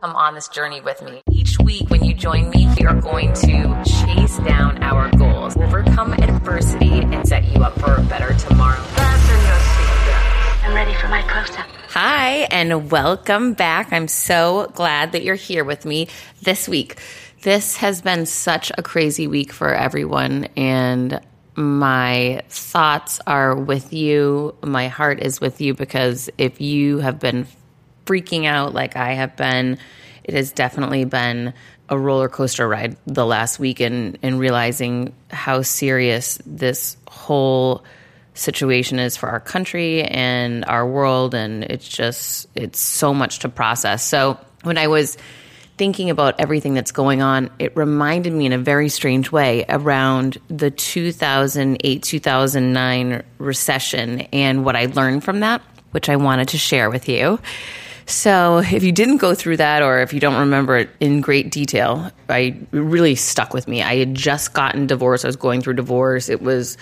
Come on this journey with me. Each week, when you join me, we are going to chase down our goals, overcome adversity, and set you up for a better tomorrow. I'm ready for my close up. Hi, and welcome back. I'm so glad that you're here with me this week. This has been such a crazy week for everyone, and my thoughts are with you. My heart is with you because if you have been freaking out like I have been. It has definitely been a roller coaster ride the last week and, and realizing how serious this whole situation is for our country and our world and it's just it's so much to process. So when I was thinking about everything that's going on, it reminded me in a very strange way around the 2008 2009 recession and what I learned from that, which I wanted to share with you. So, if you didn't go through that or if you don't remember it in great detail, I really stuck with me. I had just gotten divorced. I was going through divorce. It was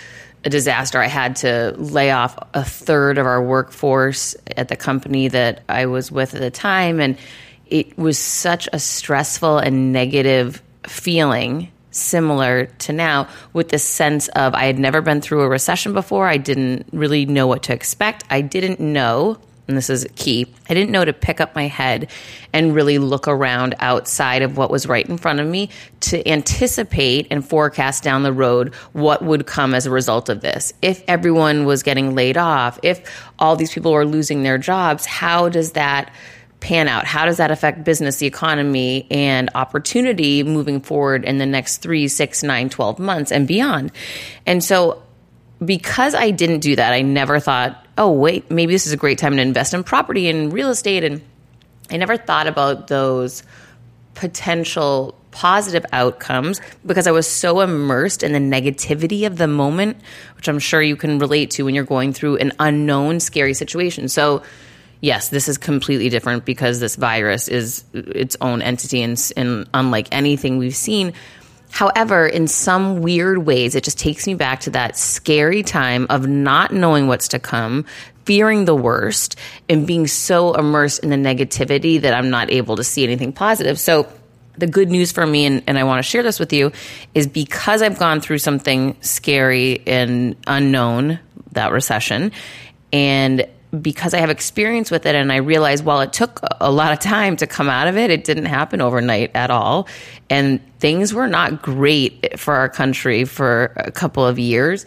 a disaster. I had to lay off a third of our workforce at the company that I was with at the time. And it was such a stressful and negative feeling similar to now with the sense of I had never been through a recession before. I didn't really know what to expect. I didn't know and this is key, I didn't know to pick up my head and really look around outside of what was right in front of me to anticipate and forecast down the road what would come as a result of this. If everyone was getting laid off, if all these people were losing their jobs, how does that pan out? How does that affect business, the economy, and opportunity moving forward in the next three, six, nine, 12 months and beyond? And so because I didn't do that, I never thought, oh, wait, maybe this is a great time to invest in property and real estate. And I never thought about those potential positive outcomes because I was so immersed in the negativity of the moment, which I'm sure you can relate to when you're going through an unknown, scary situation. So, yes, this is completely different because this virus is its own entity and, and unlike anything we've seen. However, in some weird ways, it just takes me back to that scary time of not knowing what's to come, fearing the worst, and being so immersed in the negativity that I'm not able to see anything positive. So, the good news for me, and, and I want to share this with you, is because I've gone through something scary and unknown, that recession, and because I have experience with it and I realize while it took a lot of time to come out of it, it didn't happen overnight at all. And things were not great for our country for a couple of years.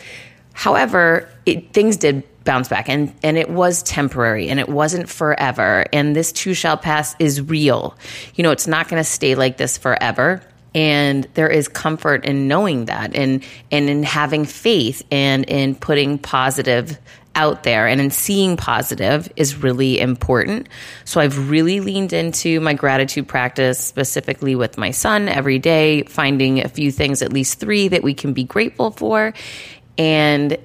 However, it, things did bounce back and, and it was temporary and it wasn't forever. And this too shall pass is real. You know, it's not going to stay like this forever and there is comfort in knowing that and and in having faith and in putting positive out there and in seeing positive is really important. So I've really leaned into my gratitude practice, specifically with my son every day, finding a few things, at least three, that we can be grateful for. And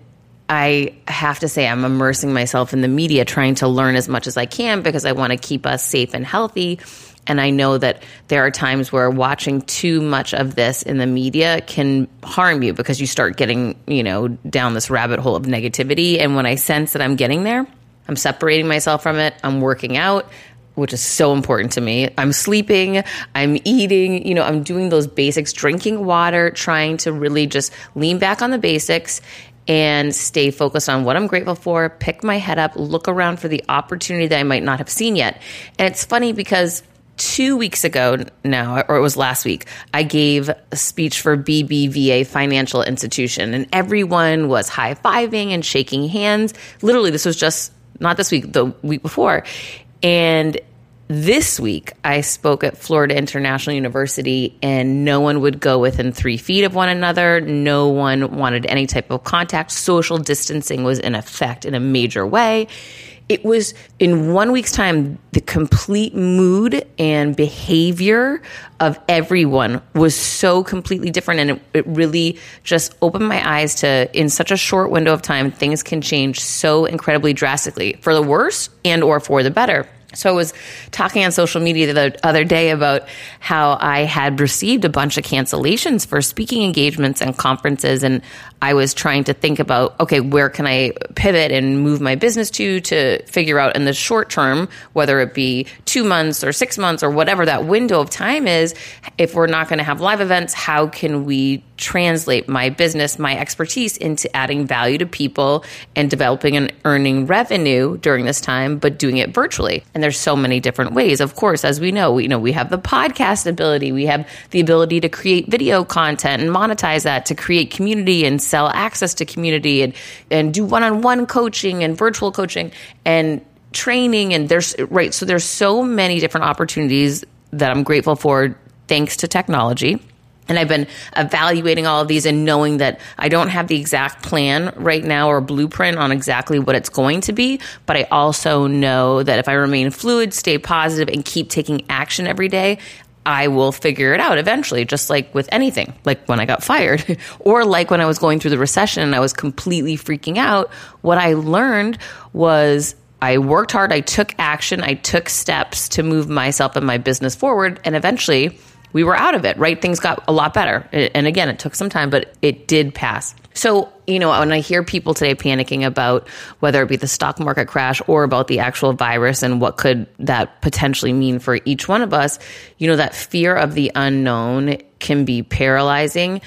I have to say, I'm immersing myself in the media, trying to learn as much as I can because I want to keep us safe and healthy. And I know that there are times where watching too much of this in the media can harm you because you start getting, you know, down this rabbit hole of negativity. And when I sense that I'm getting there, I'm separating myself from it. I'm working out, which is so important to me. I'm sleeping, I'm eating, you know, I'm doing those basics, drinking water, trying to really just lean back on the basics and stay focused on what I'm grateful for, pick my head up, look around for the opportunity that I might not have seen yet. And it's funny because two weeks ago now, or it was last week, I gave a speech for BBVA Financial Institution, and everyone was high fiving and shaking hands. Literally, this was just not this week, the week before. And this week, I spoke at Florida International University, and no one would go within three feet of one another. No one wanted any type of contact. Social distancing was in effect in a major way it was in one week's time the complete mood and behavior of everyone was so completely different and it, it, really just opened my eyes to in such a short window of time things can change so incredibly drastically for the worse and or for the better. So I was talking on social media the other day about how I had received a bunch of cancellations for speaking engagements and conferences, and I was trying to think about, okay, where can I pivot and move my business to to figure out in the short term, whether it be two months or six months or whatever that window of time is, if we're not going to have live events, how can we translate my business, my expertise into adding value to people and developing and earning revenue during this time, but doing it virtually. And there's so many different ways. Of course, as we know, we you know we have the podcast ability, we have the ability to create video content and monetize that to create community and sell access to community and and do one-on-one coaching and virtual coaching and training and there's right so there's so many different opportunities that I'm grateful for thanks to technology and I've been evaluating all of these and knowing that I don't have the exact plan right now or blueprint on exactly what it's going to be. But I also know that if I remain fluid, stay positive, and keep taking action every day, I will figure it out eventually, just like with anything, like when I got fired, or like when I was going through the recession and I was completely freaking out. What I learned was I worked hard, I took action, I took steps to move myself and my business forward, and eventually we were out of it, right? Things got a lot better. And again, it took some time, but it did pass. So, you know, when I hear people today panicking about whether it be the stock market crash or about the actual virus and what could that potentially mean for each one of us, you know, that fear of the unknown can be paralyzing.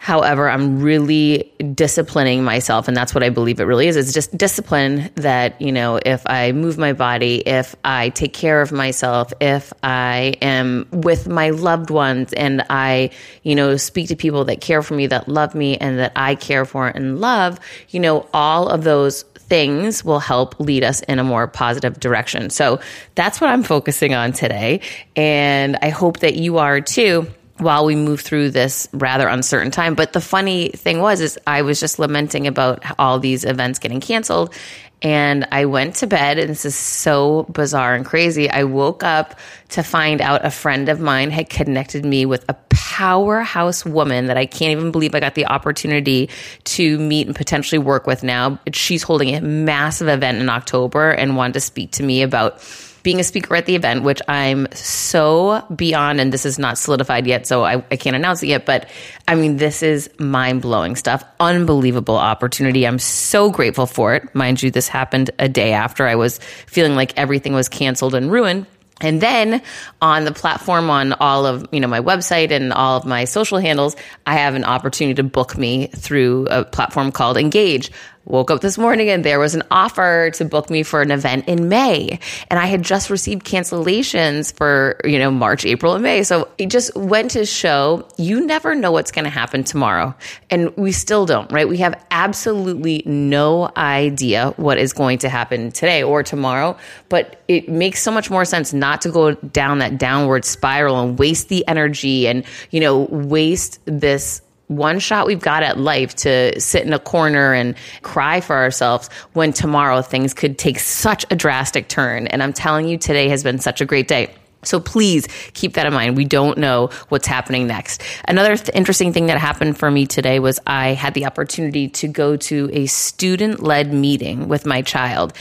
However, I'm really disciplining myself, and that's what I believe it really is. It's just discipline that, you know, if I move my body, if I take care of myself, if I am with my loved ones and I, you know, speak to people that care for me, that love me, and that I care for and love, you know, all of those things will help lead us in a more positive direction. So that's what I'm focusing on today. And I hope that you are too while we move through this rather uncertain time. But the funny thing was, is I was just lamenting about all these events getting canceled. And I went to bed, and this is so bizarre and crazy. I woke up to find out a friend of mine had connected me with a powerhouse woman that I can't even believe I got the opportunity to meet and potentially work with now. She's holding a massive event in October and wanted to speak to me about being a speaker at the event, which I'm so beyond, and this is not solidified yet, so I, I can't announce it yet. But I mean, this is mind blowing stuff. Unbelievable opportunity. I'm so grateful for it. Mind you, this happened a day after I was feeling like everything was canceled and ruined. And then on the platform on all of, you know, my website and all of my social handles, I have an opportunity to book me through a platform called Engage woke up this morning and there was an offer to book me for an event in May. And I had just received cancellations for, you know, March, April, and May. So it just went to show you never know what's going to happen tomorrow. And we still don't, right? We have absolutely no idea what is going to happen today or tomorrow. But it makes so much more sense not to go down that downward spiral and waste the energy and, you know, waste this one shot we've got at life to sit in a corner and cry for ourselves when tomorrow things could take such a drastic turn. And I'm telling you, today has been such a great day. So please keep that in mind. We don't know what's happening next. Another th- interesting thing that happened for me today was I had the opportunity to go to a student led meeting with my child.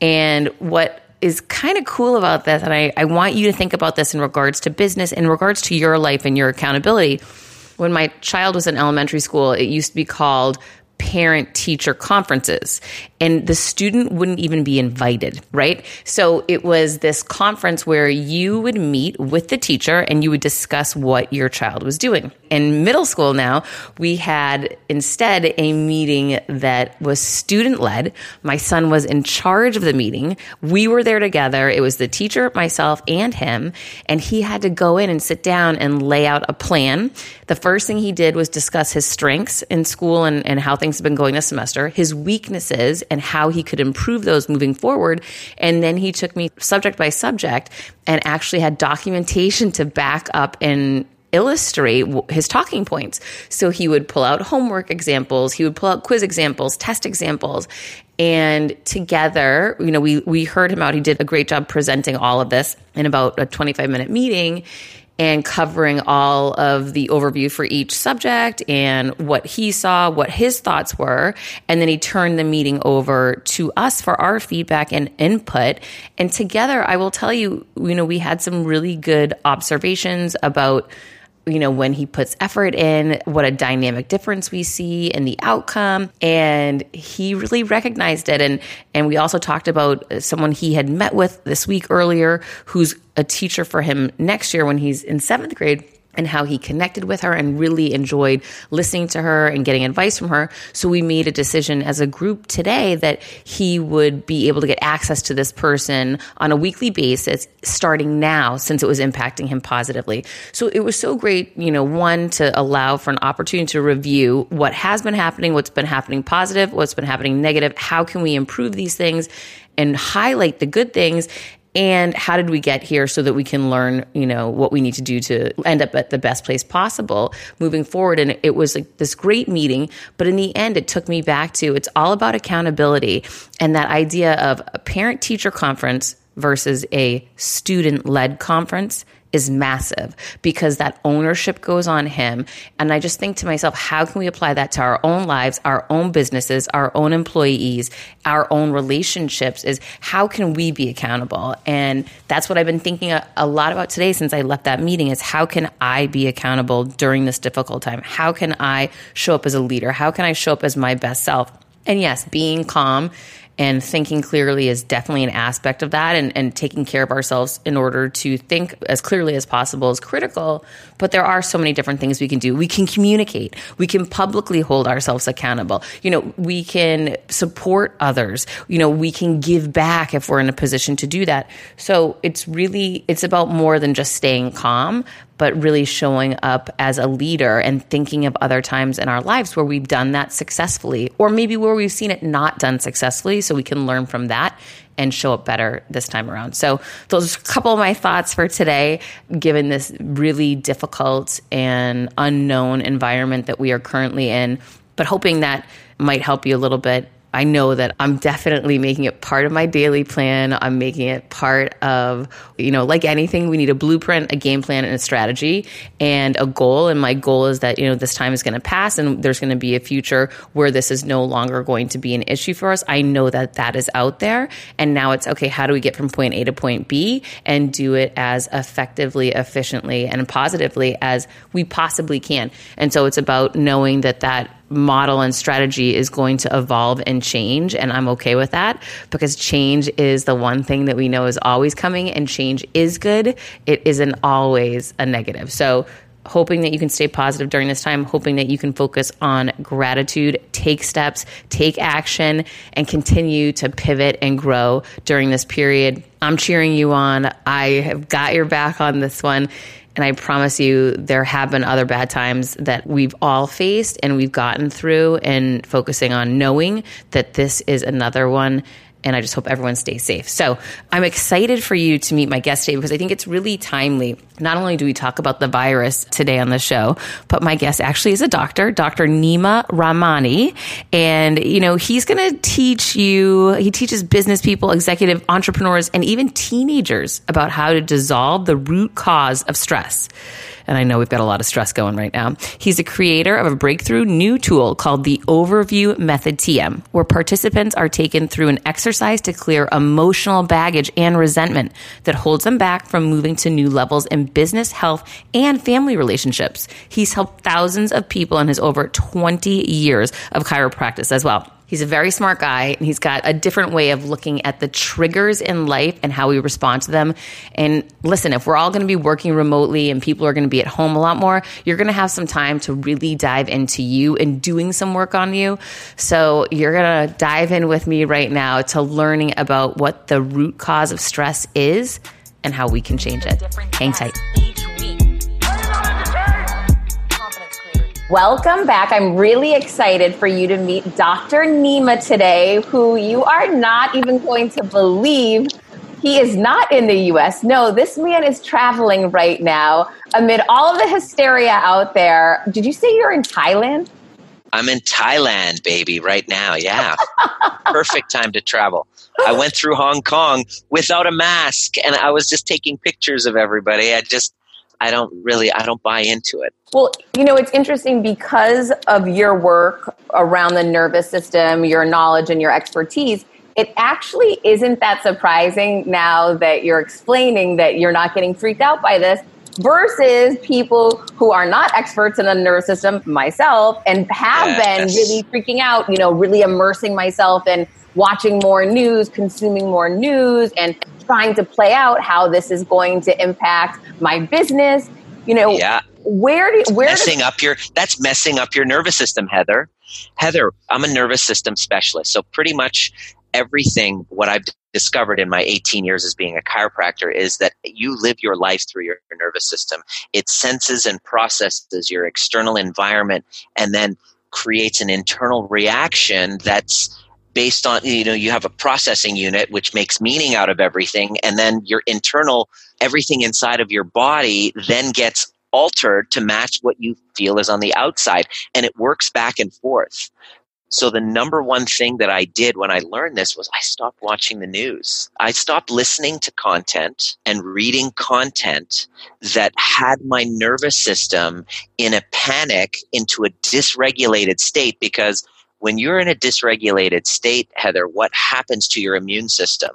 And what is kind of cool about this, and I, I want you to think about this in regards to business, in regards to your life and your accountability when my child was in elementary school, it used to be called parent teacher conferences and the student wouldn't even be invited, right? So it was this conference where you would meet with the teacher and you would discuss what your child was doing. In middle school now, we had instead a meeting that was student led. My son was in charge of the meeting. We were there together. It was the teacher, myself, and him. And he had to go in and sit down and lay out a plan. The first thing he did was discuss his strengths in school and, and how things have been going this semester, his weaknesses, and how he could improve those moving forward. And then he took me subject by subject and actually had documentation to back up and illustrate his talking points. So he would pull out homework examples, he would pull out quiz examples, test examples, and together, you know, we we heard him out. He did a great job presenting all of this in about a 25 minute meeting and covering all of the overview for each subject and what he saw, what his thoughts were. And then he turned the meeting over to us for our feedback and input. And together, I will tell you, you know, we had some really good observations about you know, when he puts effort in, what a dynamic difference we see in the outcome. And he really recognized it. And, and we also talked about someone he had met with this week earlier who's a teacher for him next year when he's in seventh grade and how he connected with her and really enjoyed listening to her and getting advice from her. So we made a decision as a group today that he would be able to get access to this person on a weekly basis starting now since it was impacting him positively. So it was so great, you know, one to allow for an opportunity to review what has been happening, what's been happening positive, what's been happening negative, how can we improve these things and highlight the good things and how did we get here so that we can learn you know what we need to do to end up at the best place possible moving forward? And it was like this great meeting but in the end it took me back to it's all about accountability and that idea of a parent teacher conference versus a student led conference is massive because that ownership goes on him. And I just think to myself, how can we apply that to our own lives, our own businesses, our own employees, our own relationships? Is how can we be accountable? And that's what I've been thinking a, a lot about today since I left that meeting is how can I be accountable during this difficult time? How can I show up as a leader? How can I show up as my best self? And yes, being calm and thinking clearly is definitely an aspect of that and, and taking care of ourselves in order to think as clearly as possible is critical. But there are so many different things we can do. We can communicate. We can publicly hold ourselves accountable. You know we can support others. You know we can give back if we're in a position to do that. So it's really it's about more than just staying calm but really showing up as a leader and thinking of other times in our lives where we've done that successfully, or maybe where we've seen it not done successfully, so we can learn from that and show up better this time around. So, those are a couple of my thoughts for today, given this really difficult and unknown environment that we are currently in, but hoping that might help you a little bit I know that I'm definitely making it part of my daily plan. I'm making it part of, you know, like anything, we need a blueprint, a game plan, and a strategy and a goal. And my goal is that, you know, this time is going to pass and there's going to be a future where this is no longer going to be an issue for us. I know that that is out there. And now it's okay, how do we get from point A to point B and do it as effectively, efficiently, and positively as we possibly can? And so it's about knowing that that model and strategy is going to evolve and change. And I'm okay with that because change is the one thing that we know is always coming and change is good. It isn't always a negative. So, hoping that you can stay positive during this time, hoping that you can focus on gratitude, take steps, take action, and continue to pivot and grow during this period. I'm cheering you on. I have got your back on this one. And I promise you, there have been other bad times that we've all faced and we've gotten through, and focusing on knowing that this is another one and I just hope everyone stays safe. So I'm excited for you to meet my guest today because I think it's really timely. Not only do we talk about the virus today on the show, but my guest actually is a doctor, Dr. Nima Rahmani. And, you know, he's going to teach you, he teaches business people, executive entrepreneurs, and even teenagers about how to dissolve the root cause of stress and I know we've got a lot of stress going right now. He's a creator of a breakthrough new tool called the Overview Method TM, where participants are taken through an exercise to clear emotional baggage and resentment that holds them back from moving to new levels in business, health, and family relationships. He's helped thousands of people in his over 20 years of chiropractic as well. He's a very smart guy and he's got a different way of looking at the triggers in life and how we respond to them. And listen, if we're all going to be working remotely and people are going to be at home a lot more, you're going to have some time to really dive into you and doing some work on you. So you're going to dive in with me right now to learning about what the root cause of stress is and how we can change it. Hang tight. Welcome back. I'm really excited for you to meet Dr. Nima today, who you are not even going to believe he is not in the US. No, this man is traveling right now amid all of the hysteria out there. Did you say you're in Thailand? I'm in Thailand, baby, right now. Yeah. Perfect time to travel. I went through Hong Kong without a mask and I was just taking pictures of everybody. I just I don't really I don't buy into it. Well, you know, it's interesting because of your work around the nervous system, your knowledge and your expertise. It actually isn't that surprising now that you're explaining that you're not getting freaked out by this versus people who are not experts in the nervous system, myself, and have yes. been really freaking out, you know, really immersing myself in watching more news, consuming more news, and trying to play out how this is going to impact my business. You know, yeah. where do where messing up your that's messing up your nervous system, Heather. Heather, I'm a nervous system specialist, so pretty much everything what I've discovered in my 18 years as being a chiropractor is that you live your life through your nervous system. It senses and processes your external environment and then creates an internal reaction that's based on you know you have a processing unit which makes meaning out of everything and then your internal everything inside of your body then gets altered to match what you feel is on the outside and it works back and forth so the number one thing that I did when I learned this was I stopped watching the news. I stopped listening to content and reading content that had my nervous system in a panic into a dysregulated state because when you're in a dysregulated state, Heather, what happens to your immune system?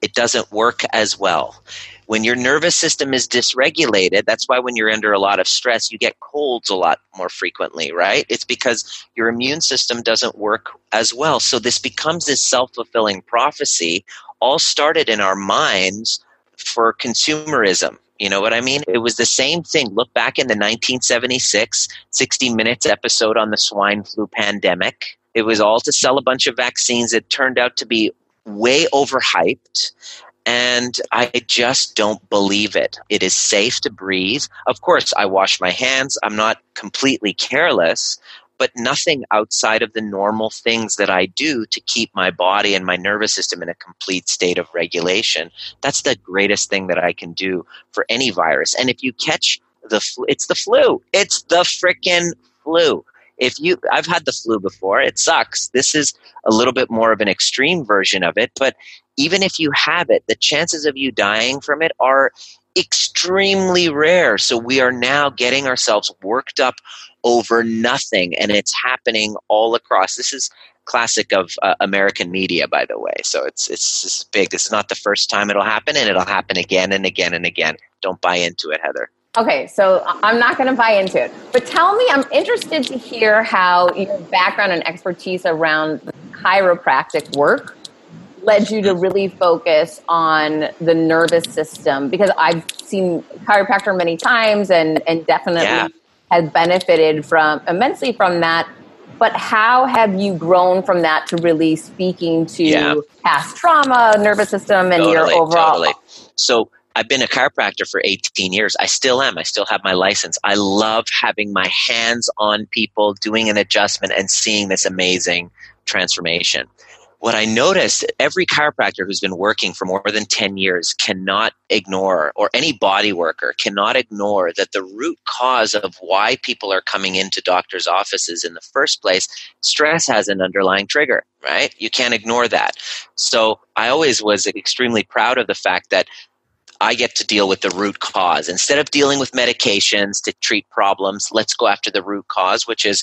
It doesn't work as well. When your nervous system is dysregulated, that's why when you're under a lot of stress, you get colds a lot more frequently, right? It's because your immune system doesn't work as well. So this becomes this self fulfilling prophecy, all started in our minds for consumerism. You know what I mean? It was the same thing. Look back in the 1976 60 Minutes episode on the swine flu pandemic. It was all to sell a bunch of vaccines. It turned out to be way overhyped and I just don't believe it. It is safe to breathe. Of course, I wash my hands. I'm not completely careless, but nothing outside of the normal things that I do to keep my body and my nervous system in a complete state of regulation. That's the greatest thing that I can do for any virus. And if you catch the flu, it's the flu. It's the freaking flu. If you, I've had the flu before. It sucks. This is a little bit more of an extreme version of it, but even if you have it, the chances of you dying from it are extremely rare. So we are now getting ourselves worked up over nothing, and it's happening all across. This is classic of uh, American media, by the way. So it's, it's it's big. This is not the first time it'll happen, and it'll happen again and again and again. Don't buy into it, Heather. Okay, so I'm not going to buy into it. But tell me, I'm interested to hear how your background and expertise around chiropractic work led you to really focus on the nervous system? Because I've seen chiropractor many times and, and definitely yeah. Has benefited from immensely from that. But how have you grown from that to really speaking to yeah. past trauma, nervous system, and totally, your overall? Totally. So I've been a chiropractor for 18 years. I still am. I still have my license. I love having my hands on people, doing an adjustment, and seeing this amazing transformation what I noticed, every chiropractor who's been working for more than 10 years cannot ignore, or any body worker cannot ignore, that the root cause of why people are coming into doctors' offices in the first place, stress has an underlying trigger, right? You can't ignore that. So I always was extremely proud of the fact that I get to deal with the root cause. Instead of dealing with medications to treat problems, let's go after the root cause, which is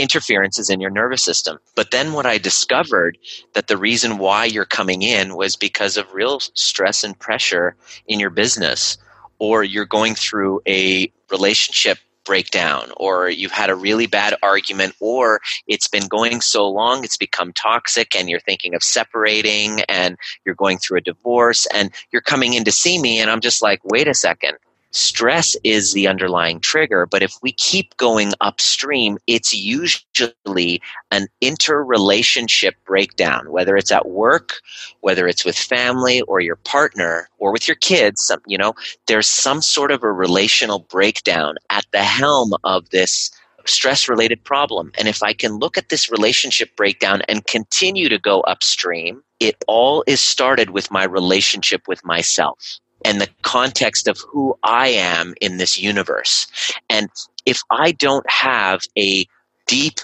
interferences in your nervous system. But then what I discovered that the reason why you're coming in was because of real stress and pressure in your business or you're going through a relationship breakdown or you've had a really bad argument or it's been going so long it's become toxic and you're thinking of separating and you're going through a divorce and you're coming in to see me and I'm just like wait a second stress is the underlying trigger. But if we keep going upstream, it's usually an interrelationship breakdown, whether it's at work, whether it's with family or your partner or with your kids. You know, there's some sort of a relational breakdown at the helm of this stress related problem. And if I can look at this relationship breakdown and continue to go upstream, it all is started with my relationship with myself and the context of who I am in this universe. And if I don't have a deep,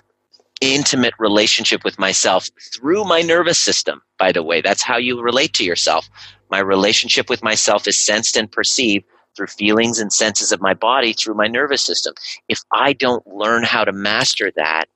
intimate relationship with myself through my nervous system, by the way, that's how you relate to yourself. My relationship with myself is sensed and perceived through feelings and senses of my body through my nervous system. If I don't learn how to master that,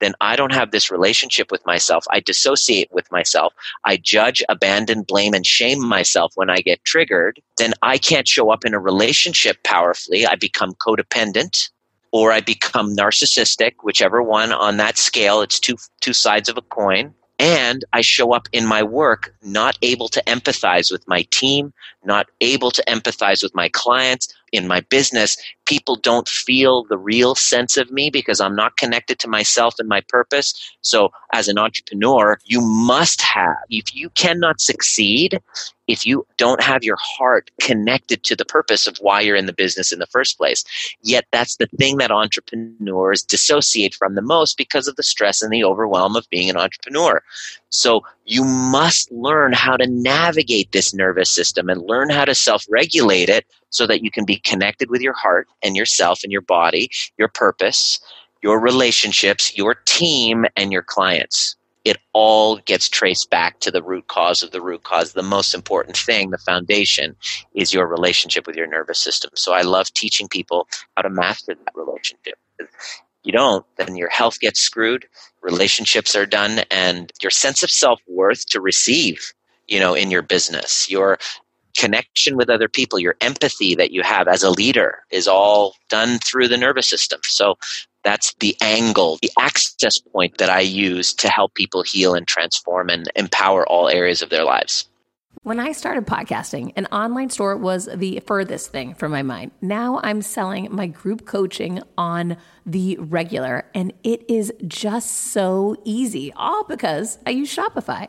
then I don't have this relationship with myself. I dissociate with myself. I judge, abandon, blame, and shame myself when I get triggered. Then I can't show up in a relationship powerfully. I become codependent or I become narcissistic, whichever one on that scale. It's two, two sides of a coin and I show up in my work not able to empathize with my team, not able to empathize with my clients. In my business, people don't feel the real sense of me because I'm not connected to myself and my purpose. So, as an entrepreneur, you must have, if you cannot succeed, if you don't have your heart connected to the purpose of why you're in the business in the first place. Yet that's the thing that entrepreneurs dissociate from the most because of the stress and the overwhelm of being an entrepreneur. So you must learn how to navigate this nervous system and learn how to self regulate it so that you can be connected with your heart and yourself and your body, your purpose, your relationships, your team, and your clients it all gets traced back to the root cause of the root cause. The most important thing, the foundation, is your relationship with your nervous system. So I love teaching people how to master that relationship. You don't, then your health gets screwed, relationships are done, and your sense of self worth to receive, you know, in your business, your connection with other people, your empathy that you have as a leader is all done through the nervous system. So that's the angle, the access point that I use to help people heal and transform and empower all areas of their lives. When I started podcasting, an online store was the furthest thing from my mind. Now I'm selling my group coaching on the regular, and it is just so easy, all because I use Shopify.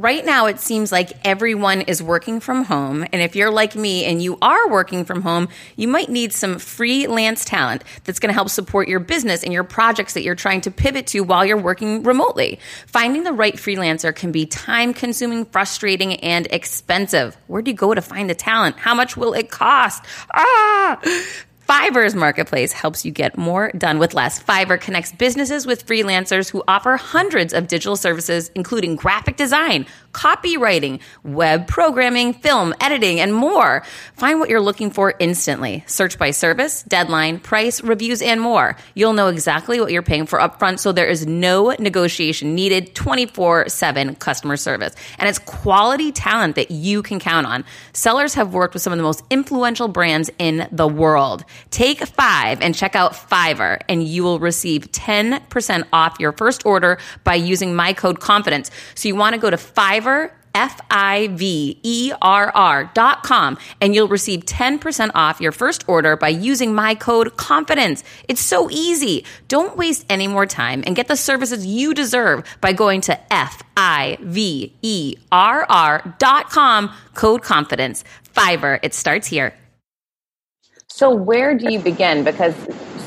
Right now, it seems like everyone is working from home. And if you're like me and you are working from home, you might need some freelance talent that's going to help support your business and your projects that you're trying to pivot to while you're working remotely. Finding the right freelancer can be time consuming, frustrating, and expensive. Where do you go to find the talent? How much will it cost? Ah! Fiverr's marketplace helps you get more done with less. Fiverr connects businesses with freelancers who offer hundreds of digital services, including graphic design, copywriting, web programming, film, editing, and more. Find what you're looking for instantly. Search by service, deadline, price, reviews, and more. You'll know exactly what you're paying for upfront, so there is no negotiation needed 24 7 customer service. And it's quality talent that you can count on. Sellers have worked with some of the most influential brands in the world. Take five and check out Fiverr, and you will receive 10% off your first order by using my code confidence. So you want to go to Fiverr, F I V E R R dot com, and you'll receive 10% off your first order by using my code confidence. It's so easy. Don't waste any more time and get the services you deserve by going to F I V E R R dot com, code confidence. Fiverr, it starts here. So, where do you begin? Because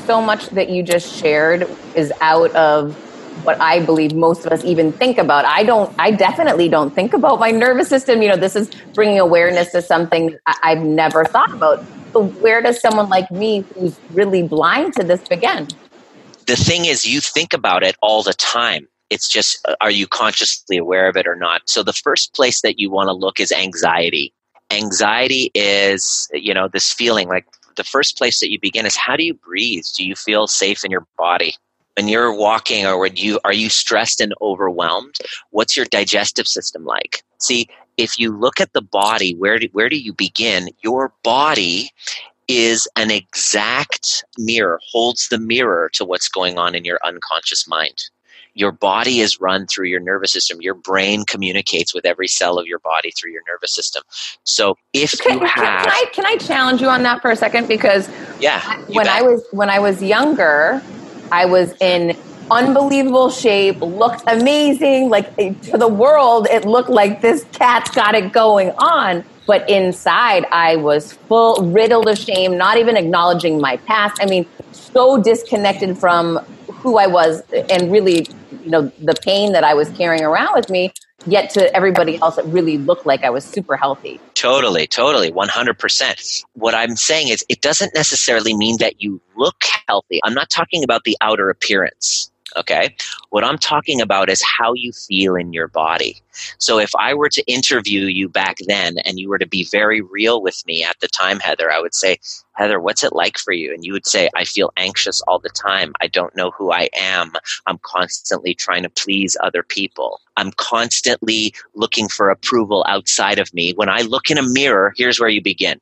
so much that you just shared is out of what I believe most of us even think about. I don't, I definitely don't think about my nervous system. You know, this is bringing awareness to something I've never thought about. So, where does someone like me who's really blind to this begin? The thing is, you think about it all the time. It's just, are you consciously aware of it or not? So, the first place that you want to look is anxiety. Anxiety is, you know, this feeling like the first place that you begin is how do you breathe? Do you feel safe in your body? When you're walking or when you are you stressed and overwhelmed? What's your digestive system like? See, if you look at the body, where do, where do you begin? Your body is an exact mirror, holds the mirror to what's going on in your unconscious mind your body is run through your nervous system. Your brain communicates with every cell of your body through your nervous system. So if can, you have, can, I can I challenge you on that for a second? Because yeah, when bet. I was when I was younger, I was in unbelievable shape, looked amazing. Like to the world, it looked like this cat's got it going on. But inside, I was full, riddled of shame, not even acknowledging my past. I mean, so disconnected from who I was and really you know the pain that I was carrying around with me. Yet to everybody else, it really looked like I was super healthy. Totally, totally, one hundred percent. What I'm saying is, it doesn't necessarily mean that you look healthy. I'm not talking about the outer appearance. Okay. What I'm talking about is how you feel in your body. So if I were to interview you back then and you were to be very real with me at the time, Heather, I would say, Heather, what's it like for you? And you would say, I feel anxious all the time. I don't know who I am. I'm constantly trying to please other people. I'm constantly looking for approval outside of me. When I look in a mirror, here's where you begin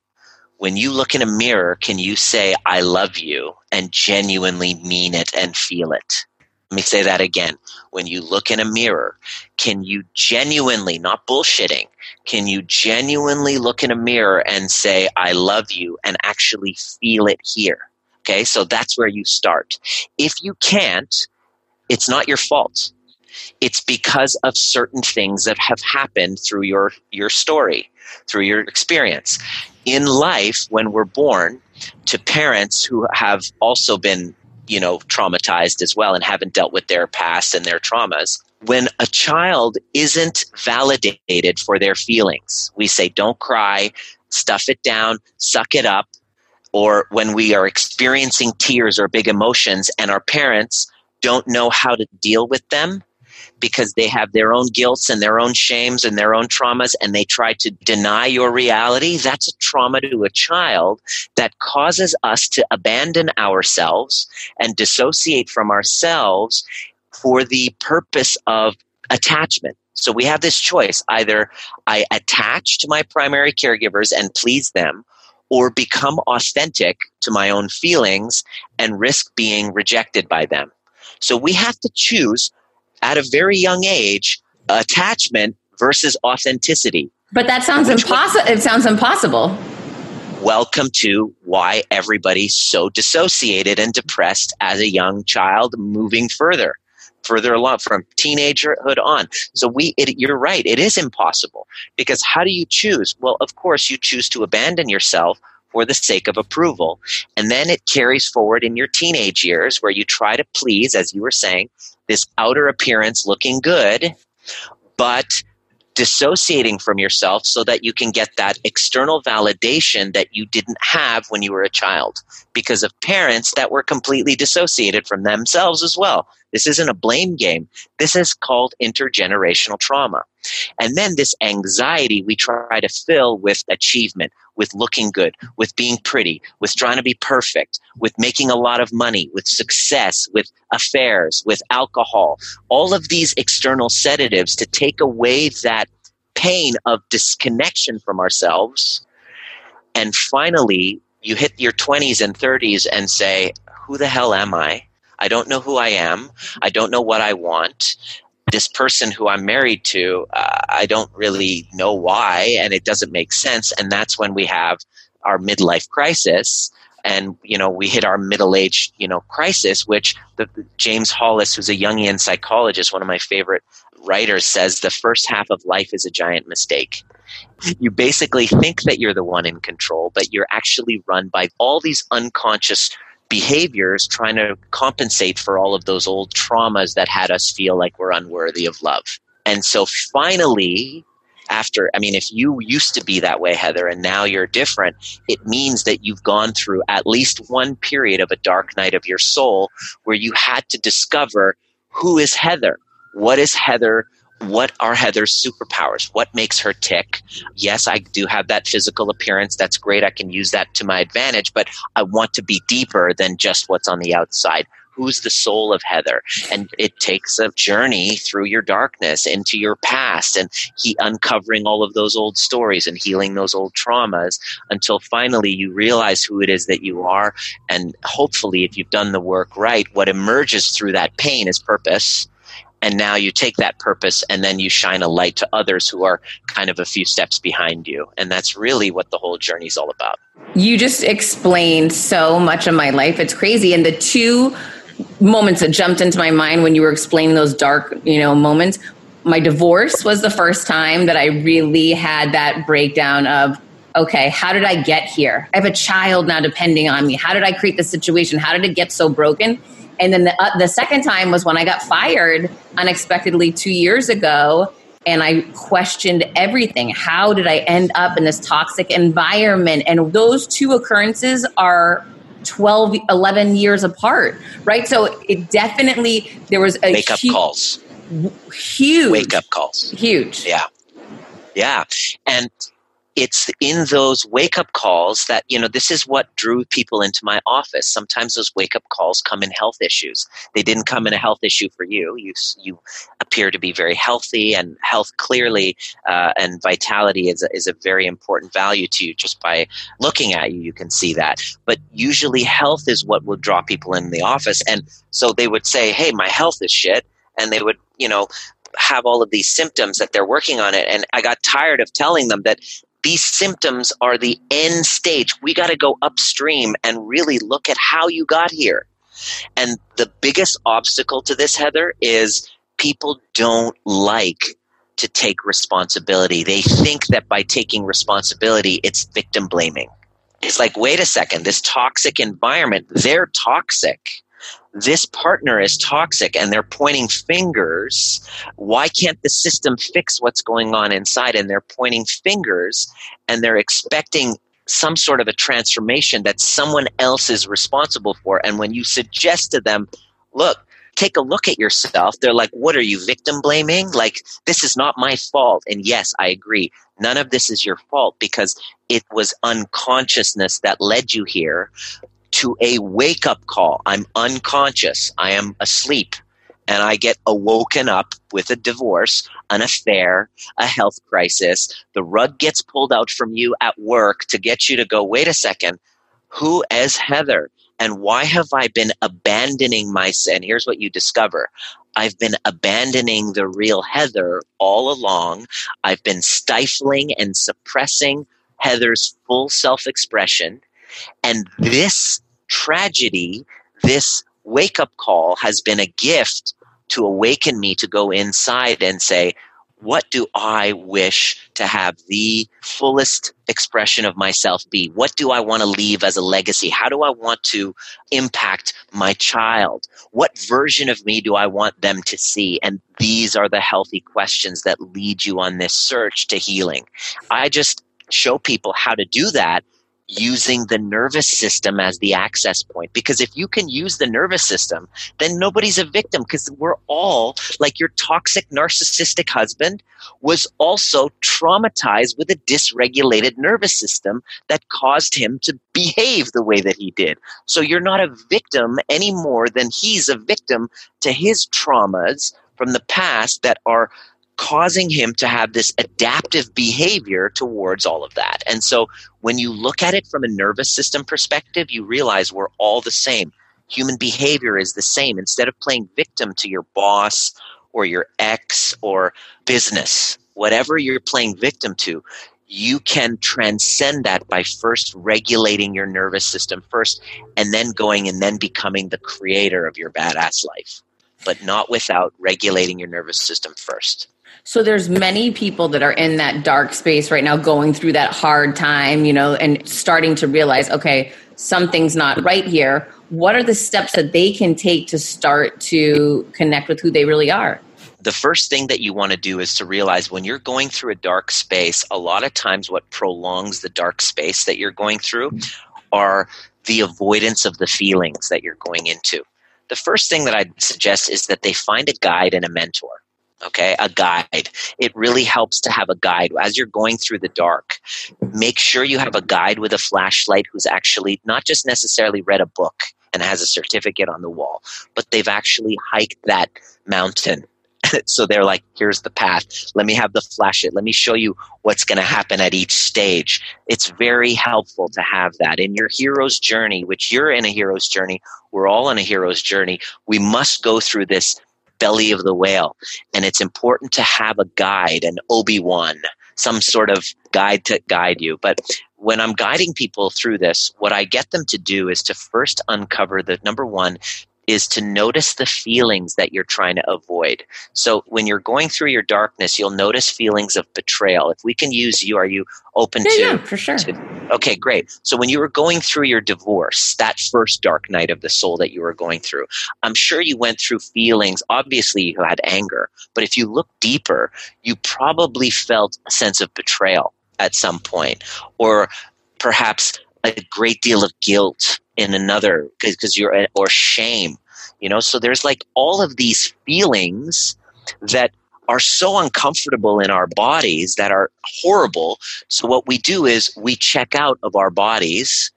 when you look in a mirror, can you say, I love you and genuinely mean it and feel it? Let me say that again. When you look in a mirror, can you genuinely, not bullshitting, can you genuinely look in a mirror and say, I love you, and actually feel it here? Okay, so that's where you start. If you can't, it's not your fault. It's because of certain things that have happened through your, your story, through your experience. In life, when we're born, to parents who have also been you know, traumatized as well and haven't dealt with their past and their traumas. When a child isn't validated for their feelings, we say, don't cry, stuff it down, suck it up. Or when we are experiencing tears or big emotions and our parents don't know how to deal with them, because they have their own guilts and their own shames and their own traumas and they try to deny your reality, that's a trauma to a child that causes us to abandon ourselves and dissociate from ourselves for the purpose of attachment. So we have this choice either I attach to my primary caregivers and please them, or become authentic to my own feelings and risk being rejected by them. So we have to choose at a very young age attachment versus authenticity. But that sounds impossible. It sounds impossible. Welcome to why everybody's so dissociated and depressed as a young child moving further. further along from teenagerhood on. So we, it, you're right. It is impossible because how do you choose? Well, of course, you choose to abandon yourself for the sake of approval. And then it carries forward in your teenage years where you try to please, as you were saying, this outer appearance looking good, but dissociating from yourself so that you can get that external validation that you didn't have when you were a child because of parents that were completely dissociated from themselves as well. This isn't a blame game. This is called intergenerational trauma. And then this anxiety we try to fill with achievement, with looking good, with being pretty, with trying to be perfect, with making a lot of money, with success, with affairs, with alcohol. All of these external sedatives to take away that pain of disconnection from ourselves. And finally, you hit your 20s and 30s and say, Who the hell am I? I don't know who I am. I don't know what I want. This person who I'm married to, uh, I don't really know why, and it doesn't make sense. And that's when we have our midlife crisis. And you know we hit our middle age you know crisis, which the, James Hollis, who's a Jungian psychologist, one of my favorite writers, says the first half of life is a giant mistake you basically think that you're the one in control, but you're actually run by all these unconscious behaviors trying to compensate for all of those old traumas that had us feel like we're unworthy of love. And so finally, after, I mean, if you used to be that way, Heather, and now you're different, it means that you've gone through at least one period of a dark night of your soul where you had to discover who is Heather? What is Heather? What are Heather's superpowers? What makes her tick? Yes, I do have that physical appearance. That's great. I can use that to my advantage, but I want to be deeper than just what's on the outside. Who's the soul of Heather? And it takes a journey through your darkness into your past and he uncovering all of those old stories and healing those old traumas until finally you realize who it is that you are. And hopefully, if you've done the work right, what emerges through that pain is purpose and now you take that purpose and then you shine a light to others who are kind of a few steps behind you and that's really what the whole journey is all about you just explained so much of my life it's crazy and the two moments that jumped into my mind when you were explaining those dark you know moments my divorce was the first time that i really had that breakdown of okay, how did I get here? I have a child now depending on me. How did I create this situation? How did it get so broken? And then the, uh, the second time was when I got fired unexpectedly two years ago. And I questioned everything. How did I end up in this toxic environment? And those two occurrences are 12, 11 years apart, right? So it definitely, there was a wake up calls. Huge. Wake up calls. Huge. Yeah. Yeah. And it's in those wake up calls that, you know, this is what drew people into my office. Sometimes those wake up calls come in health issues. They didn't come in a health issue for you. You, you appear to be very healthy, and health clearly uh, and vitality is a, is a very important value to you just by looking at you. You can see that. But usually, health is what will draw people in the office. And so they would say, Hey, my health is shit. And they would, you know, have all of these symptoms that they're working on it. And I got tired of telling them that these symptoms are the end stage. We got to go upstream and really look at how you got here. And the biggest obstacle to this, Heather, is people don't like to take responsibility. They think that by taking responsibility, it's victim blaming. It's like, wait a second, this toxic environment, they're toxic this partner is toxic and they're pointing fingers. Why can't the system fix what's going on inside? And they're pointing fingers and they're expecting some sort of a transformation that someone else is responsible for. And when you suggest to them, look, take a look at yourself, they're like, what are you, victim blaming? Like, this is not my fault. And yes, I agree. None of this is your fault because it was unconsciousness that led you here to a wake up call. I'm unconscious. I am asleep. And I get awoken up with a divorce, an affair, a health crisis. The rug gets pulled out from you at work to get you to go, wait a second, who is Heather? And why have I been abandoning my sin? Here's what you discover. I've been abandoning the real Heather all along. I've been stifling and suppressing Heather's full self expression. And this tragedy, this wake up call has been a gift to awaken me to go inside and say, what do I wish to have the fullest expression of myself be? What do I want to leave as a legacy? How do I want to impact my child? What version of me do I want them to see? And these are the healthy questions that lead you on this search to healing. I just show people how to do that using the nervous system as the access point. Because if you can use the nervous system, then nobody's a victim because we're all like your toxic narcissistic husband was also traumatized with a dysregulated nervous system that caused him to behave the way that he did. So you're not a victim any more than he's a victim to his traumas from the past that are causing him to have this adaptive behavior towards all of that. And so when you look at it from a nervous system perspective, you realize we're all the same. Human behavior is the same. Instead of playing victim to your boss or your ex or business, whatever you're playing victim to, you can transcend that by first regulating your nervous system first and then going and then becoming the creator of your badass life, but not without regulating your nervous system first. So there's many people that are in that dark space right now going through that hard time, you know, and starting to realize, okay, something's not right here. What are the steps that they can take to start to connect with who they really are? The first thing that you want to do is to realize when you're going through a dark space, a lot of times what prolongs the dark space that you're going through are the avoidance of the feelings that you're going into. The first thing that I'd suggest is that they find a guide and a mentor okay a guide. It really helps to have a guide. As you're going through the dark make sure you have a guide with a flashlight who's actually not just necessarily read a book and has a certificate on the wall but they've actually hiked that mountain. So they're like here's the path. Let me have the flashlight. Let me show you what's going to happen at each stage. It's very helpful to have that. In your hero's journey which you're in a hero's journey we're all in a hero's journey we must go through this belly of the whale. And it's important to have a guide, an Obi Wan, some sort of guide to guide you. But when I'm guiding people through this, what I get them to do is to first uncover the number one, is to notice the feelings that you're trying to avoid. So when you're going through your darkness, you'll notice feelings of betrayal. If we can use you, are you open yeah, to? Yeah, for sure. To, okay, great. So when you were going through your divorce, that first dark night of the soul that you were going through, I'm sure you went through feelings. Obviously, you had anger, but if you look deeper, you probably felt a sense of betrayal at some point, or perhaps a great deal of guilt in another because you're or shame you know? So there's like all of these feelings that are so uncomfortable in our bodies that are horrible. So what we do is we check out of our bodies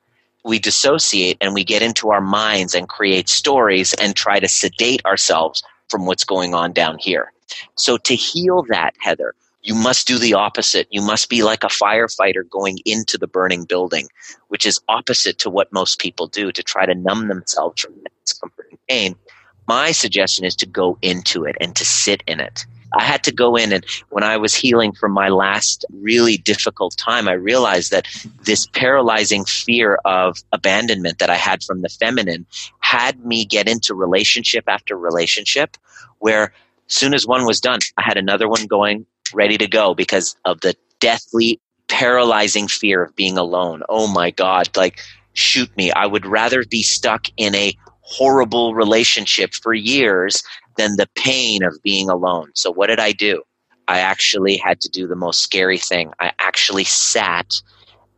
we dissociate and we get into our minds and create stories and try to sedate ourselves from what's going on down here. So to heal that heather you must do the opposite. You must be like a firefighter going into the burning building, which is opposite to what most people do to try to numb themselves from discomfort. and pain. My suggestion is to go into it and to sit in it. I had to go in, and when I was healing from my last really difficult time, I realized that this paralyzing fear of abandonment that I had from the feminine had me get into relationship after relationship where soon as one was done, I had another one going, ready to go because of the deathly paralyzing fear of being alone. Oh my God, like, shoot me. I would rather be stuck in a horrible relationship for years than the pain of being alone. So, what did I do? I actually had to do the most scary thing. I actually sat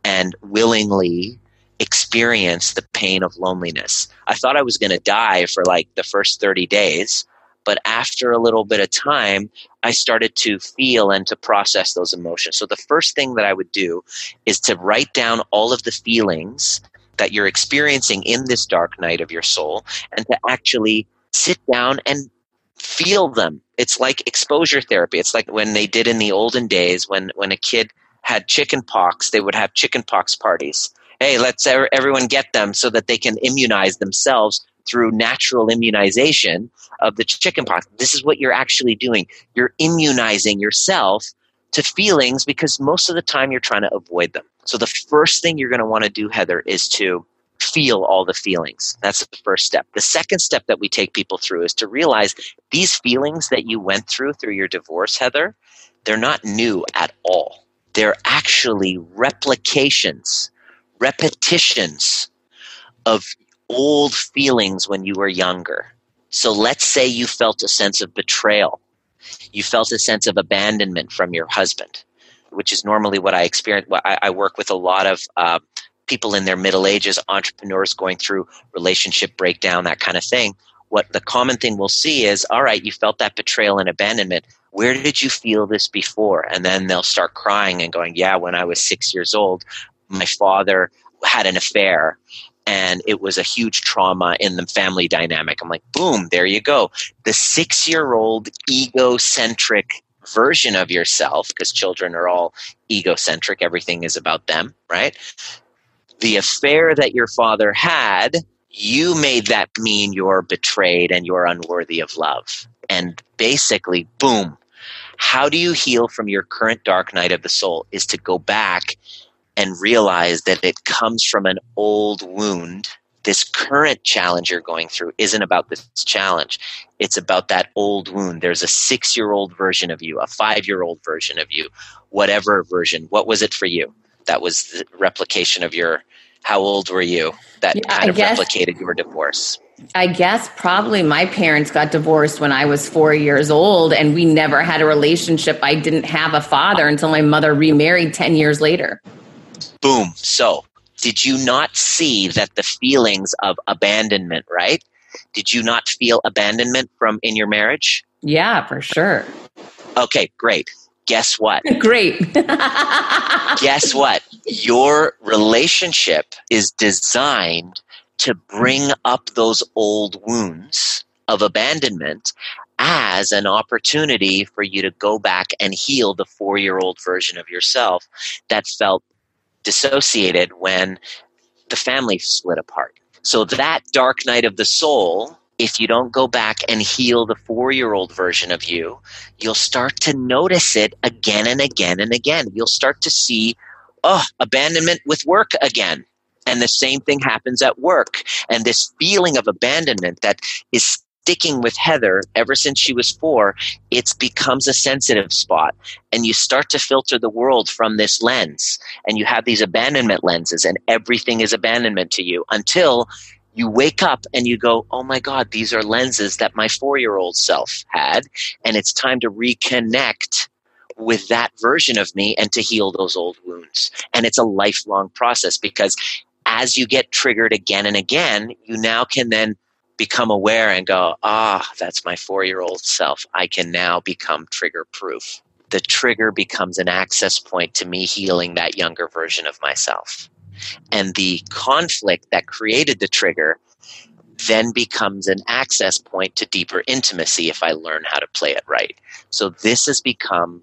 and willingly experienced the pain of loneliness. I thought I was going to die for like the first 30 days. But after a little bit of time, I started to feel and to process those emotions. So the first thing that I would do is to write down all of the feelings that you're experiencing in this dark night of your soul and to actually sit down and feel them. It's like exposure therapy. It's like when they did in the olden days when, when a kid had chicken pox, they would have chicken pox parties. Hey, let's everyone get them so that they can immunize themselves through natural immunization of the chicken pox. This is what you're actually doing. You're immunizing yourself to feelings because most of the time you're trying to avoid them. So the first thing you're going to want to do, Heather, is to feel all the feelings. That's the first step. The second step that we take people through is to realize these feelings that you went through through your divorce, Heather, they're not new at all. They're actually replications, repetitions of old feelings when you were younger. So let's say you felt a sense of betrayal. You felt a sense of abandonment from your husband, which is normally what I experience. I, I work with a lot of uh, people in their middle ages, entrepreneurs going through relationship breakdown, that kind of thing. What the common thing we'll see is, all right, you felt that betrayal and abandonment. Where did you feel this before? And then they'll start crying and going, yeah, when I was six years old, my father had an affair and it was a huge trauma in the family dynamic. I'm like, boom, there you go. The six year old egocentric version of yourself, because children are all egocentric, everything is about them, right? The affair that your father had, you made that mean you're betrayed and you're unworthy of love. And basically, boom. How do you heal from your current dark night of the soul? Is to go back and realize that it comes from an old wound. This current challenge you're going through isn't about this challenge. It's about that old wound. There's a six year old version of you, a five year old version of you, whatever version. What was it for you? That was the replication of your, how old were you? That yeah, kind of guess, replicated your divorce. I guess probably my parents got divorced when I was four years old, and we never had a relationship. I didn't have a father until my mother remarried 10 years later. Boom. So, did you not see that the feelings of abandonment, right? Did you not feel abandonment from in your marriage? Yeah, for sure. Okay, great. Guess what? great. Guess what? Your relationship is designed to bring up those old wounds of abandonment as an opportunity for you to go back and heal the four year old version of yourself that felt dissociated when the family split apart. So that dark night of the soul, if you don't go back and heal the four year old version of you, you'll start to notice it again and again and again. You'll start to see, oh, abandonment with work again. And the same thing happens at work. And this feeling of abandonment that is sticking with Heather ever since she was four, it becomes a sensitive spot. And you start to filter the world from this lens. And you have these abandonment lenses, and everything is abandonment to you until you wake up and you go, oh my God, these are lenses that my four year old self had. And it's time to reconnect with that version of me and to heal those old wounds. And it's a lifelong process because as you get triggered again and again, you now can then become aware and go, ah, that's my four year old self. I can now become trigger proof. The trigger becomes an access point to me healing that younger version of myself. And the conflict that created the trigger then becomes an access point to deeper intimacy if I learn how to play it right. So this has become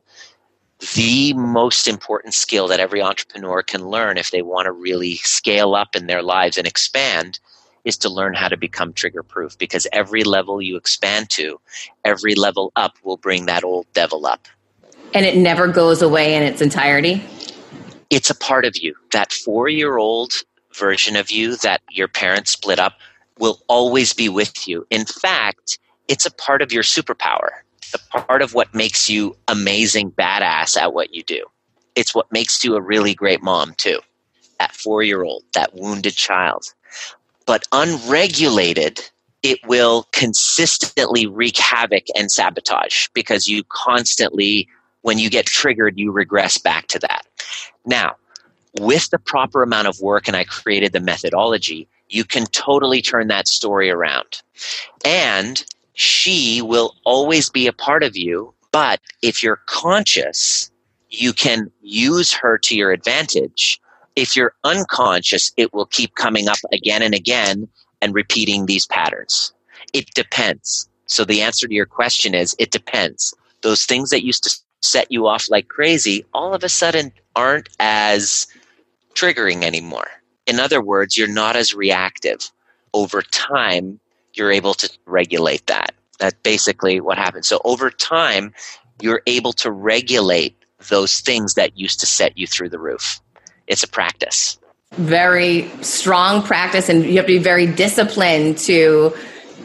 the most important skill that every entrepreneur can learn if they want to really scale up in their lives and expand is to learn how to become trigger proof because every level you expand to, every level up will bring that old devil up. And it never goes away in its entirety? It's a part of you. That four year old version of you that your parents split up will always be with you. In fact, it's a part of your superpower, a part of what makes you amazing, badass at what you do. It's what makes you a really great mom, too. That four year old, that wounded child. But unregulated, it will consistently wreak havoc and sabotage because you constantly, when you get triggered, you regress back to that. Now, with the proper amount of work, and I created the methodology, you can totally turn that story around. And she will always be a part of you, but if you're conscious, you can use her to your advantage if you're unconscious, it will keep coming up again and again and repeating these patterns. It depends. So the answer to your question is it depends. Those things that used to set you off like crazy all of a sudden aren't as triggering anymore. In other words, you're not as reactive. Over time, you're able to regulate that. That's basically what happens. So over time, you're able to regulate those things that used to set you through the roof it's a practice. very strong practice and you have to be very disciplined to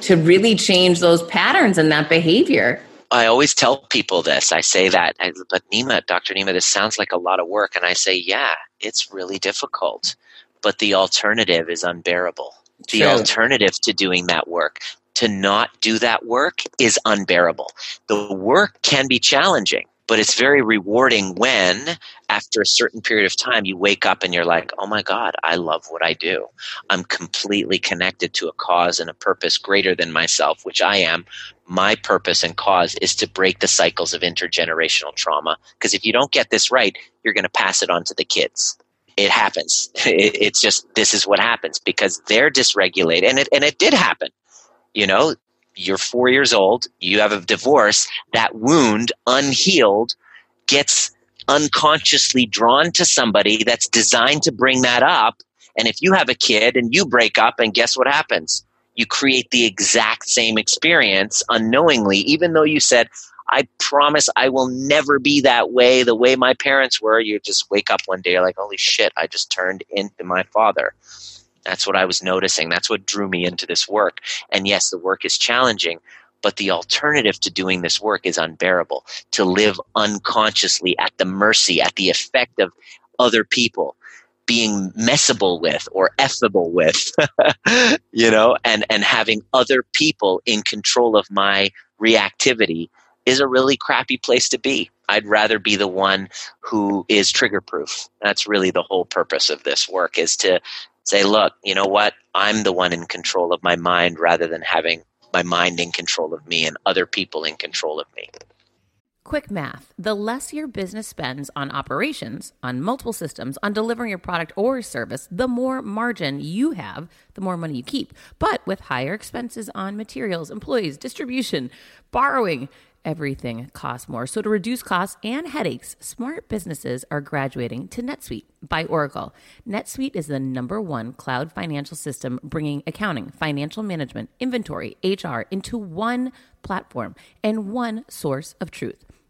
to really change those patterns and that behavior. I always tell people this. I say that, but Nima, Dr. Nima, this sounds like a lot of work. And I say, yeah, it's really difficult, but the alternative is unbearable. True. The alternative to doing that work, to not do that work, is unbearable. The work can be challenging. But it's very rewarding when, after a certain period of time, you wake up and you're like, oh my God, I love what I do. I'm completely connected to a cause and a purpose greater than myself, which I am. My purpose and cause is to break the cycles of intergenerational trauma. Because if you don't get this right, you're going to pass it on to the kids it happens. it's just this is what happens because they're dysregulated, and it and it did happen. You know, you're four years old, you have a divorce, that wound, unhealed, gets unconsciously drawn to somebody that's designed to bring that up. And if you have a kid and you break up, and guess what happens? You create the exact same experience unknowingly, even though you said, I promise I will never be that way, the way my parents were. You just wake up one day, like, holy shit, I just turned into my father. That's what I was noticing. That's what drew me into this work. And yes, the work is challenging, but the alternative to doing this work is unbearable to live unconsciously at the mercy, at the effect of other people being messable with or effable with you know and and having other people in control of my reactivity is a really crappy place to be i'd rather be the one who is trigger proof that's really the whole purpose of this work is to say, look, you know what? I'm the one in control of my mind rather than having my mind in control of me and other people in control of me. Quick math the less your business spends on operations, on multiple systems, on delivering your product or service, the more margin you have, the more money you keep. But with higher expenses on materials, employees, distribution, borrowing, everything costs more. So, to reduce costs and headaches, smart businesses are graduating to NetSuite by Oracle. NetSuite is the number one cloud financial system bringing accounting, financial management, inventory, HR into one platform and one source of truth.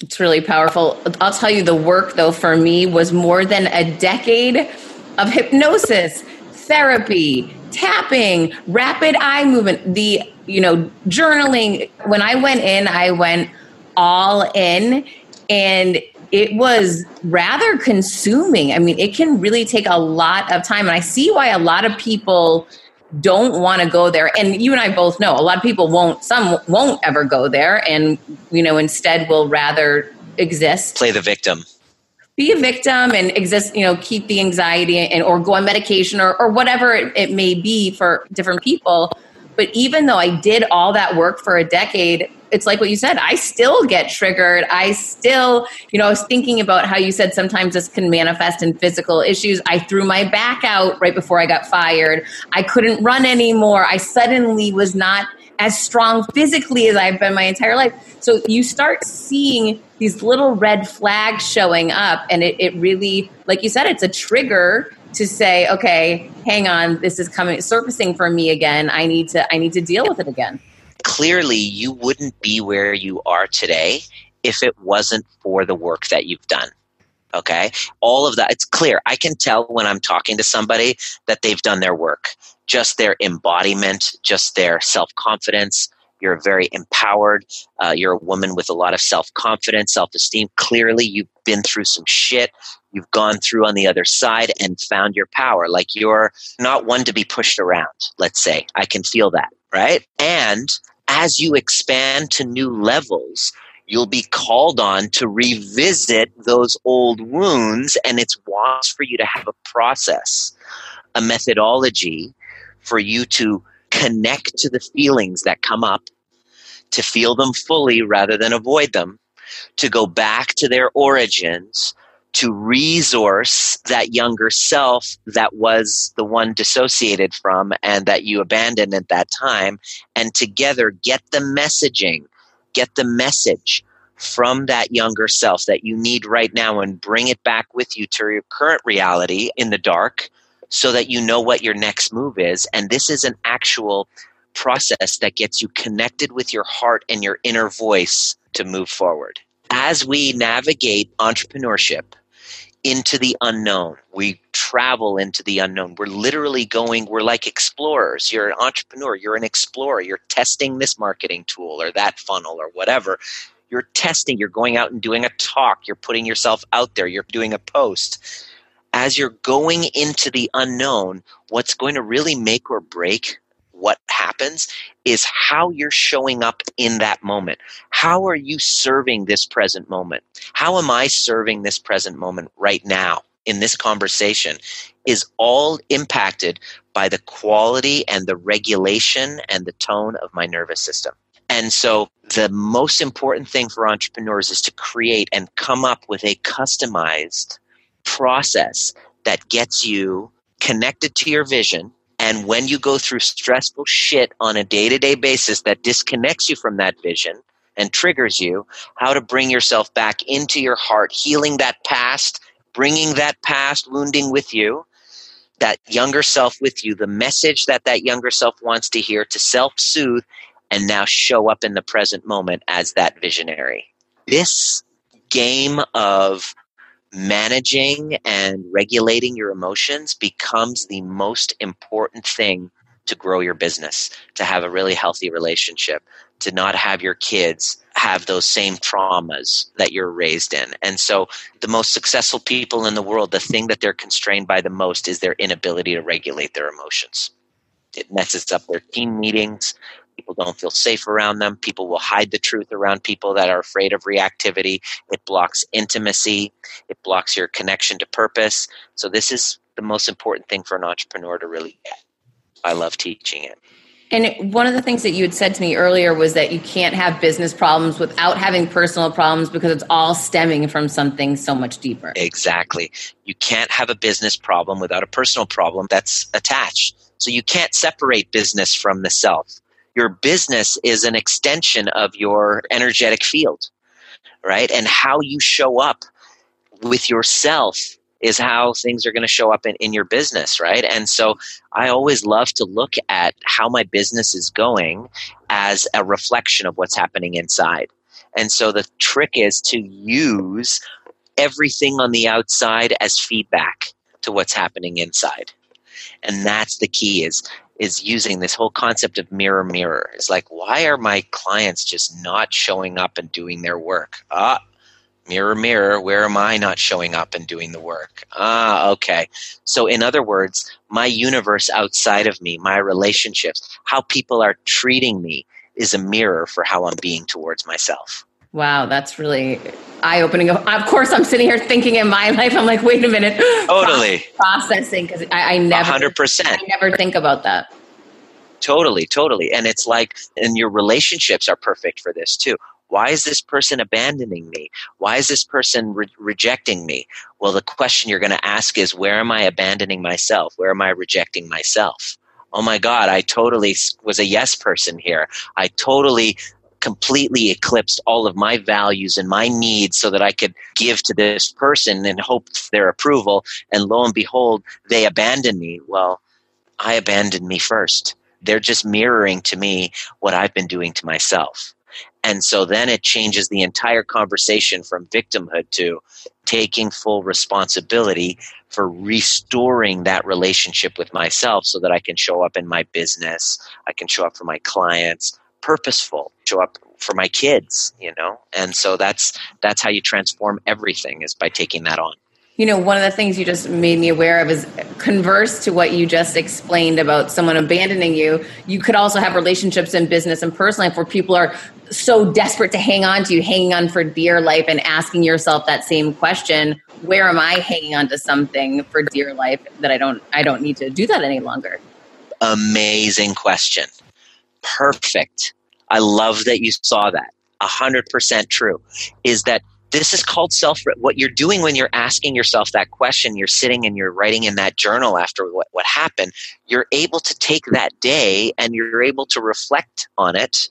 It's really powerful. I'll tell you, the work though for me was more than a decade of hypnosis, therapy, tapping, rapid eye movement. The you know, journaling. When I went in, I went all in and it was rather consuming. I mean, it can really take a lot of time. And I see why a lot of people don't want to go there. And you and I both know a lot of people won't, some won't ever go there and, you know, instead will rather exist. Play the victim. Be a victim and exist, you know, keep the anxiety and or go on medication or, or whatever it, it may be for different people. But even though I did all that work for a decade, it's like what you said. I still get triggered. I still, you know, I was thinking about how you said sometimes this can manifest in physical issues. I threw my back out right before I got fired. I couldn't run anymore. I suddenly was not as strong physically as I've been my entire life. So you start seeing these little red flags showing up, and it, it really, like you said, it's a trigger to say, okay, hang on, this is coming surfacing for me again. I need to I need to deal with it again clearly you wouldn't be where you are today if it wasn't for the work that you've done. Okay. All of that, it's clear. I can tell when I'm talking to somebody that they've done their work, just their embodiment, just their self confidence. You're very empowered. Uh, you're a woman with a lot of self confidence, self esteem. Clearly, you've been through some shit. You've gone through on the other side and found your power. Like you're not one to be pushed around, let's say. I can feel that, right? And as you expand to new levels, you'll be called on to revisit those old wounds. And it's wise for you to have a process, a methodology for you to connect to the feelings that come up, to feel them fully rather than avoid them, to go back to their origins, to resource that younger self that was the one dissociated from and that you abandoned at that time, and together get the messaging, get the message from that younger self that you need right now and bring it back with you to your current reality in the dark so that you know what your next move is. And this is an actual process that gets you connected with your heart and your inner voice to move forward. As we navigate entrepreneurship, into the unknown. We travel into the unknown. We're literally going, we're like explorers. You're an entrepreneur, you're an explorer. You're testing this marketing tool or that funnel or whatever. You're testing, you're going out and doing a talk, you're putting yourself out there, you're doing a post. As you're going into the unknown, what's going to really make or break what happens is how you're showing up in that moment. How are you serving this present moment? How am I serving this present moment right now in this conversation is all impacted by the quality and the regulation and the tone of my nervous system. And so the most important thing for entrepreneurs is to create and come up with a customized process that gets you connected to your vision and when you go through stressful shit on a day to day basis that disconnects you from that vision and triggers you, how to bring yourself back into your heart, healing that past, bringing that past wounding with you, that younger self with you, the message that that younger self wants to hear to self soothe and now show up in the present moment as that visionary. This game of managing and regulating your emotions becomes the most important thing to grow your business, to have a really healthy relationship, to not have your kids have those same traumas that you're raised in. And so, the most successful people in the world, the thing that they're constrained by the most is their inability to regulate their emotions. It messes up their team meetings, People don't feel safe around them. People will hide the truth around people that are afraid of reactivity. It blocks intimacy. It blocks your connection to purpose. So, this is the most important thing for an entrepreneur to really get. I love teaching it. And one of the things that you had said to me earlier was that you can't have business problems without having personal problems because it's all stemming from something so much deeper. Exactly. You can't have a business problem without a personal problem that's attached. So you can't separate business from the self your business is an extension of your energetic field, right? And how you show up with yourself is how things are going to show up in, in your business, right? And so I always love to look at how my business is going as a reflection of what's happening inside. And so the trick is to use everything on the outside as feedback to what's happening inside. And that's the key is is using this whole concept of mirror mirror. It's like, why are my clients just not showing up and doing their work? Ah, mirror mirror, where am I not showing up and doing the work? Ah, okay. So in other words, my universe outside of me, my relationships, how people are treating me is a mirror for how I'm being towards myself. Wow, that's really eye opening. Of course, I'm sitting here thinking in my life, I'm like, wait a minute. Totally. Processing because I, I never, 100%. I never think about that. Totally, totally. And it's like, and your relationships are perfect for this too. Why is this person abandoning me? Why is this person re- rejecting me? Well, the question you're going to ask is, where am I abandoning myself? Where am I rejecting myself? Oh my God, I totally was a yes person here. I totally completely eclipsed all of my values and my needs so that I could give to this person and hope for their approval. And lo and behold, they abandoned me. Well, I abandoned me first. They're just mirroring to me what I've been doing to myself. And so then it changes the entire conversation from victimhood to taking full responsibility for restoring that relationship with myself so that I can show up in my business, I can show up for my clients, purposeful show up for my kids you know? And so that's that's how you transform everything is by taking that on. You know one of the things you just made me aware of is converse to what you just explained about someone abandoning you. You could also have relationships in business and personal life where people are so desperate to hang on to you hanging on for dear life and asking yourself that same question where am i hanging on to something for dear life that i don't i don't need to do that any longer? Amazing question perfect. I love that you saw that. A hundred percent true. Is that this is called self what you're doing when you're asking yourself that question you're sitting and you're writing in that journal after what, what happened you're able to take that day and you're able to reflect on it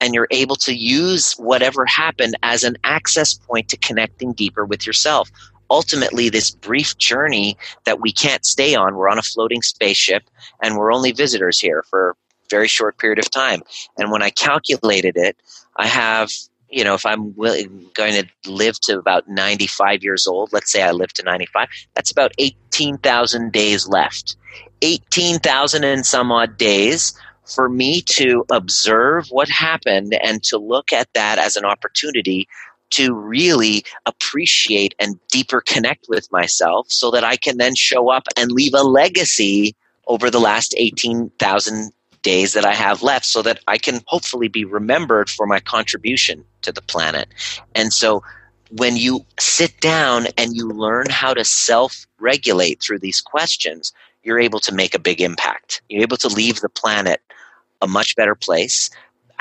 and you're able to use whatever happened as an access point to connecting deeper with yourself ultimately this brief journey that we can't stay on we're on a floating spaceship and we're only visitors here for very short period of time. And when I calculated it, I have, you know, if I'm willing, going to live to about 95 years old, let's say I live to 95, that's about 18,000 days left. 18,000 and some odd days for me to observe what happened and to look at that as an opportunity to really appreciate and deeper connect with myself so that I can then show up and leave a legacy over the last 18,000 days that I have left so that I can hopefully be remembered for my contribution to the planet. And so when you sit down and you learn how to self regulate through these questions, you're able to make a big impact. You're able to leave the planet a much better place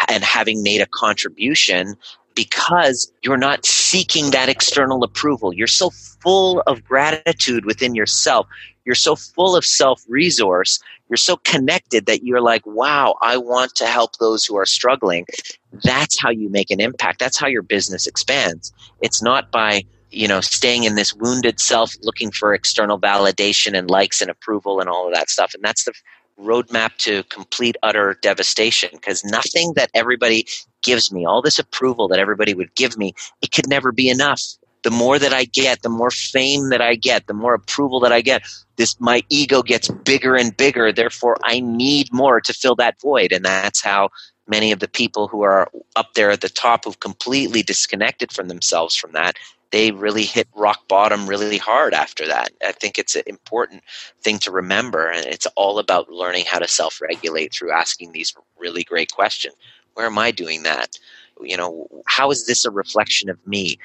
and having made a contribution because you're not seeking that external approval. You're so full of gratitude within yourself. You're so full of self resource you're so connected that you're like, wow, I want to help those who are struggling. That's how you make an impact. That's how your business expands. It's not by, you know, staying in this wounded self looking for external validation and likes and approval and all of that stuff. And that's the roadmap to complete utter devastation because nothing that everybody gives me, all this approval that everybody would give me, it could never be enough the more that I get, the more fame that I get, the more approval that I get, this my ego gets bigger and bigger. Therefore, I need more to fill that void, and that's how many of the people who are up there at the top who've completely disconnected from themselves from that they really hit rock bottom really hard after that. I think it's an important thing to remember, and it's all about learning how to self regulate through asking these really great questions. Where am I doing that? You know, how is this a reflection of me?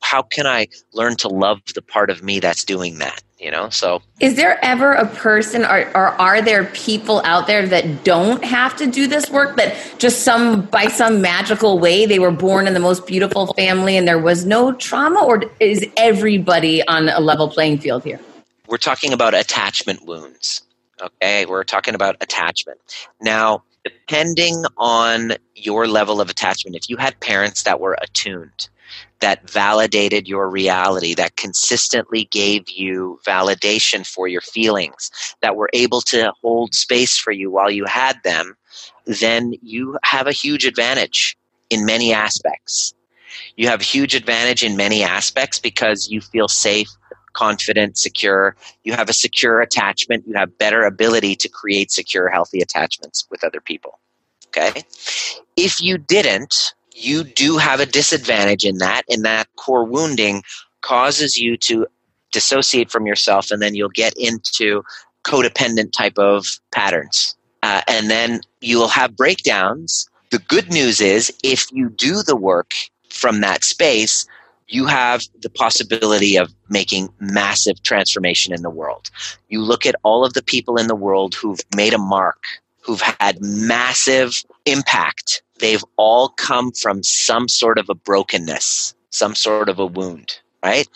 How can I learn to love the part of me that's doing that? You know, so is there ever a person or, or are there people out there that don't have to do this work that just some by some magical way they were born in the most beautiful family and there was no trauma, or is everybody on a level playing field here? We're talking about attachment wounds. Okay, we're talking about attachment. Now, depending on your level of attachment, if you had parents that were attuned, that validated your reality, that consistently gave you validation for your feelings, that were able to hold space for you while you had them, then you have a huge advantage in many aspects. You have huge advantage in many aspects because you feel safe, confident, secure. You have a secure attachment. You have better ability to create secure, healthy attachments with other people. Okay? If you didn't, you do have a disadvantage in that, in that core wounding causes you to dissociate from yourself, and then you'll get into codependent type of patterns. Uh, and then you'll have breakdowns. The good news is, if you do the work from that space, you have the possibility of making massive transformation in the world. You look at all of the people in the world who've made a mark, who've had massive impact. They've all come from some sort of a brokenness, some sort of a wound, right?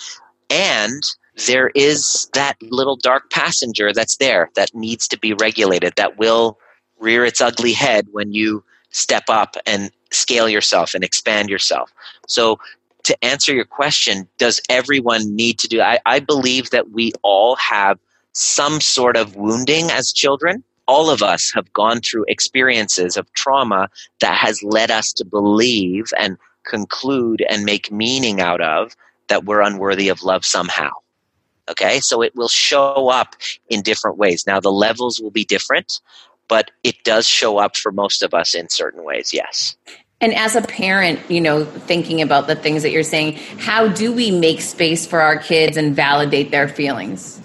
And there is that little dark passenger that's there that needs to be regulated, that will rear its ugly head when you step up and scale yourself and expand yourself. So to answer your question, does everyone need to do? I, I believe that we all have some sort of wounding as children. All of us have gone through experiences of trauma that has led us to believe and conclude and make meaning out of that we're unworthy of love somehow. Okay, so it will show up in different ways. Now, the levels will be different, but it does show up for most of us in certain ways, yes. And as a parent, you know, thinking about the things that you're saying, how do we make space for our kids and validate their feelings?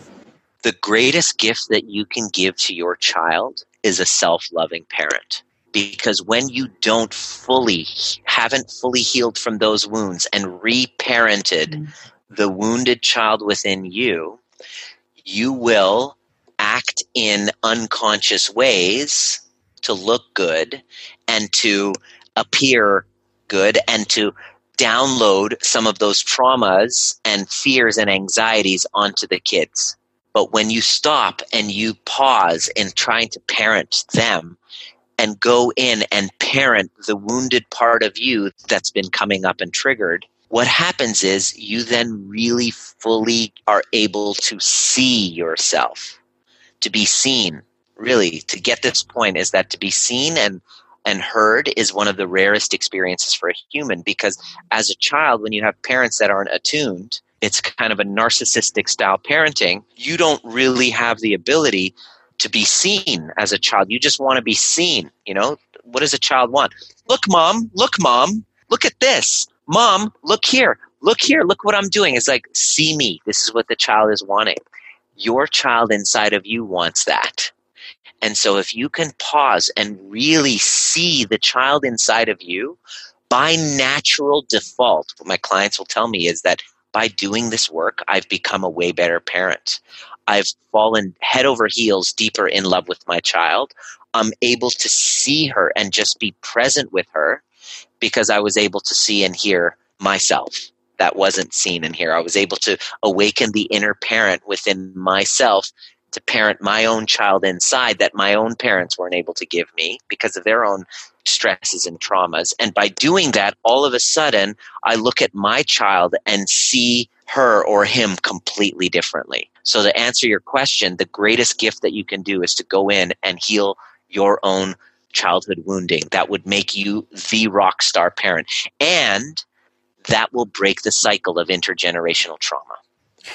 The greatest gift that you can give to your child is a self loving parent. Because when you don't fully, haven't fully healed from those wounds and reparented mm-hmm. the wounded child within you, you will act in unconscious ways to look good and to appear good and to download some of those traumas and fears and anxieties onto the kids. But when you stop and you pause in trying to parent them and go in and parent the wounded part of you that's been coming up and triggered, what happens is you then really fully are able to see yourself, to be seen. Really, to get this point is that to be seen and and heard is one of the rarest experiences for a human because as a child when you have parents that aren't attuned it's kind of a narcissistic style parenting you don't really have the ability to be seen as a child. You just want to be seen you know? What does a child want? Look mom look mom look at this. Mom look here look here look what i'm doing. It's like see me. This is what the child is wanting. Your child inside of you wants that. And so if you can pause and really see the child inside of you, by natural default, what my clients will tell me is that by doing this work, I've become a way better parent. I've fallen head over heels deeper in love with my child. I'm able to see her and just be present with her because I was able to see and hear myself that wasn't seen and here. I was able to awaken the inner parent within myself to parent my own child inside that my own parents weren't able to give me because of their own stresses and traumas. And by doing that, all of a sudden, I look at my child and see her or him completely differently. So, to answer your question, the greatest gift that you can do is to go in and heal your own childhood wounding. That would make you the rock star parent. And that will break the cycle of intergenerational trauma.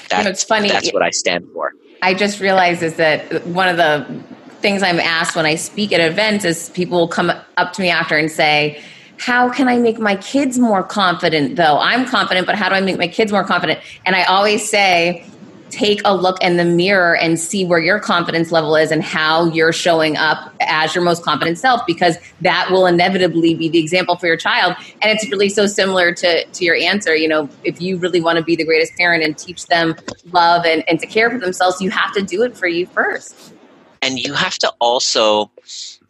That's, you know, it's funny. That's what I stand for. I just realized is that one of the things I'm asked when I speak at events is people will come up to me after and say, how can I make my kids more confident though? I'm confident, but how do I make my kids more confident? And I always say, take a look in the mirror and see where your confidence level is and how you're showing up as your most confident self because that will inevitably be the example for your child and it's really so similar to, to your answer you know if you really want to be the greatest parent and teach them love and, and to care for themselves you have to do it for you first and you have to also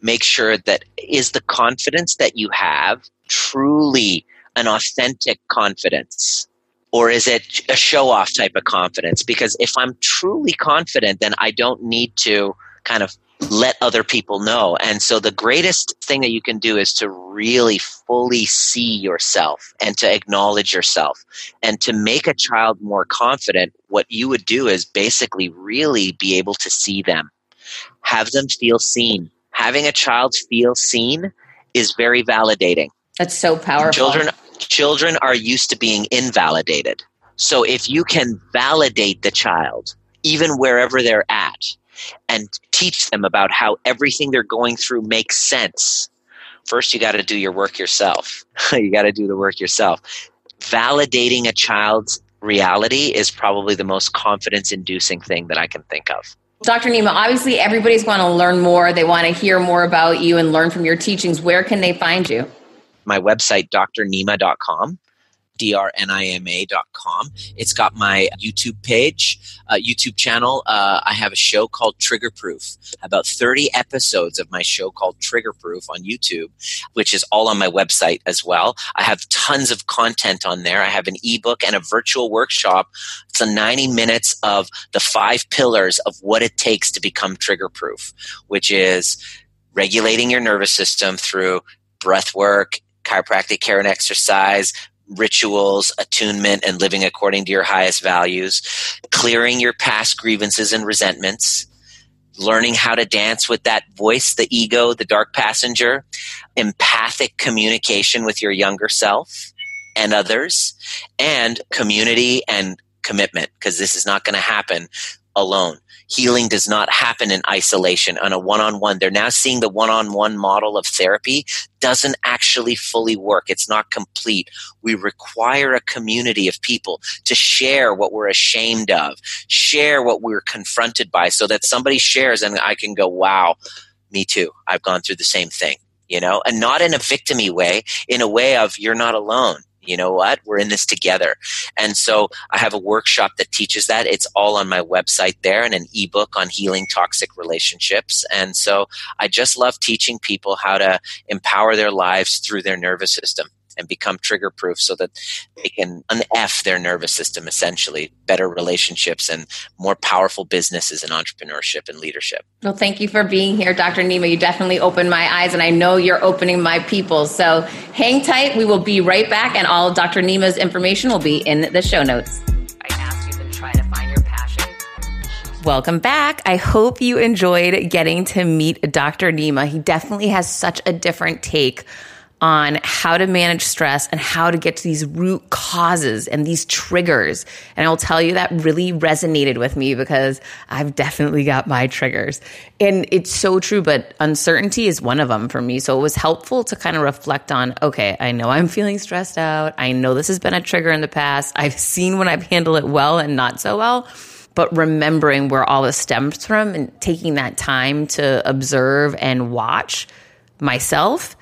make sure that is the confidence that you have truly an authentic confidence or is it a show off type of confidence? Because if I'm truly confident, then I don't need to kind of let other people know. And so the greatest thing that you can do is to really fully see yourself and to acknowledge yourself. And to make a child more confident, what you would do is basically really be able to see them, have them feel seen. Having a child feel seen is very validating. That's so powerful. Children children are used to being invalidated. So if you can validate the child, even wherever they're at, and teach them about how everything they're going through makes sense, first you got to do your work yourself. you got to do the work yourself. Validating a child's reality is probably the most confidence inducing thing that I can think of. Dr. Nima, obviously everybody's going to learn more. They want to hear more about you and learn from your teachings. Where can they find you? My website, drnima.com drnima.com. It's got my YouTube page, uh, YouTube channel. Uh, I have a show called Trigger Proof, about 30 episodes of my show called Trigger Proof on YouTube, which is all on my website as well. I have tons of content on there. I have an ebook and a virtual workshop. It's a 90 minutes of the five pillars of what it takes to become trigger proof, which is regulating your nervous system through breath work, chiropractic care and exercise, rituals, attunement, and living according to your highest values, clearing your past grievances and resentments, learning how to dance with that voice, the ego, the dark passenger, empathic communication with your younger self and others, and community and commitment, because this is not going to happen alone healing does not happen in isolation. On a one-on-one they're now seeing the one-on-one model of therapy doesn't actually fully work. It's not complete. We require a community of people to share what we're ashamed of share what we're confronted by so that somebody shares and i can go wow me too. I've gone through the same thing you know? And not in a victimy way in a way of you're not alone you know what? We're in this together. And so i have a workshop that teaches that. It's all on my website there and an ebook on healing toxic relationships. And so i just love teaching people how to empower their lives through their nervous system and become trigger proof so that they can unf their nervous system essentially better relationships and more powerful businesses and entrepreneurship and leadership well thank you for being here dr nima you definitely opened my eyes and i know you're opening my people so hang tight we will be right back and all of dr nima's information will be in the show notes I asked you to try to find your passion. Welcome back. I hope you enjoyed getting to meet Dr. Nima. He definitely has such a different take on how to manage stress and how to get to these root causes and these triggers. And I will tell you that really resonated with me because I've definitely got my triggers. And it's so true, but uncertainty is one of them for me. So it was helpful to kind of reflect on okay, I know I'm feeling stressed out. I know this has been a trigger in the past. I've seen when I've handled it well and not so well but remembering where all this stems from and taking that time to observe and watch myself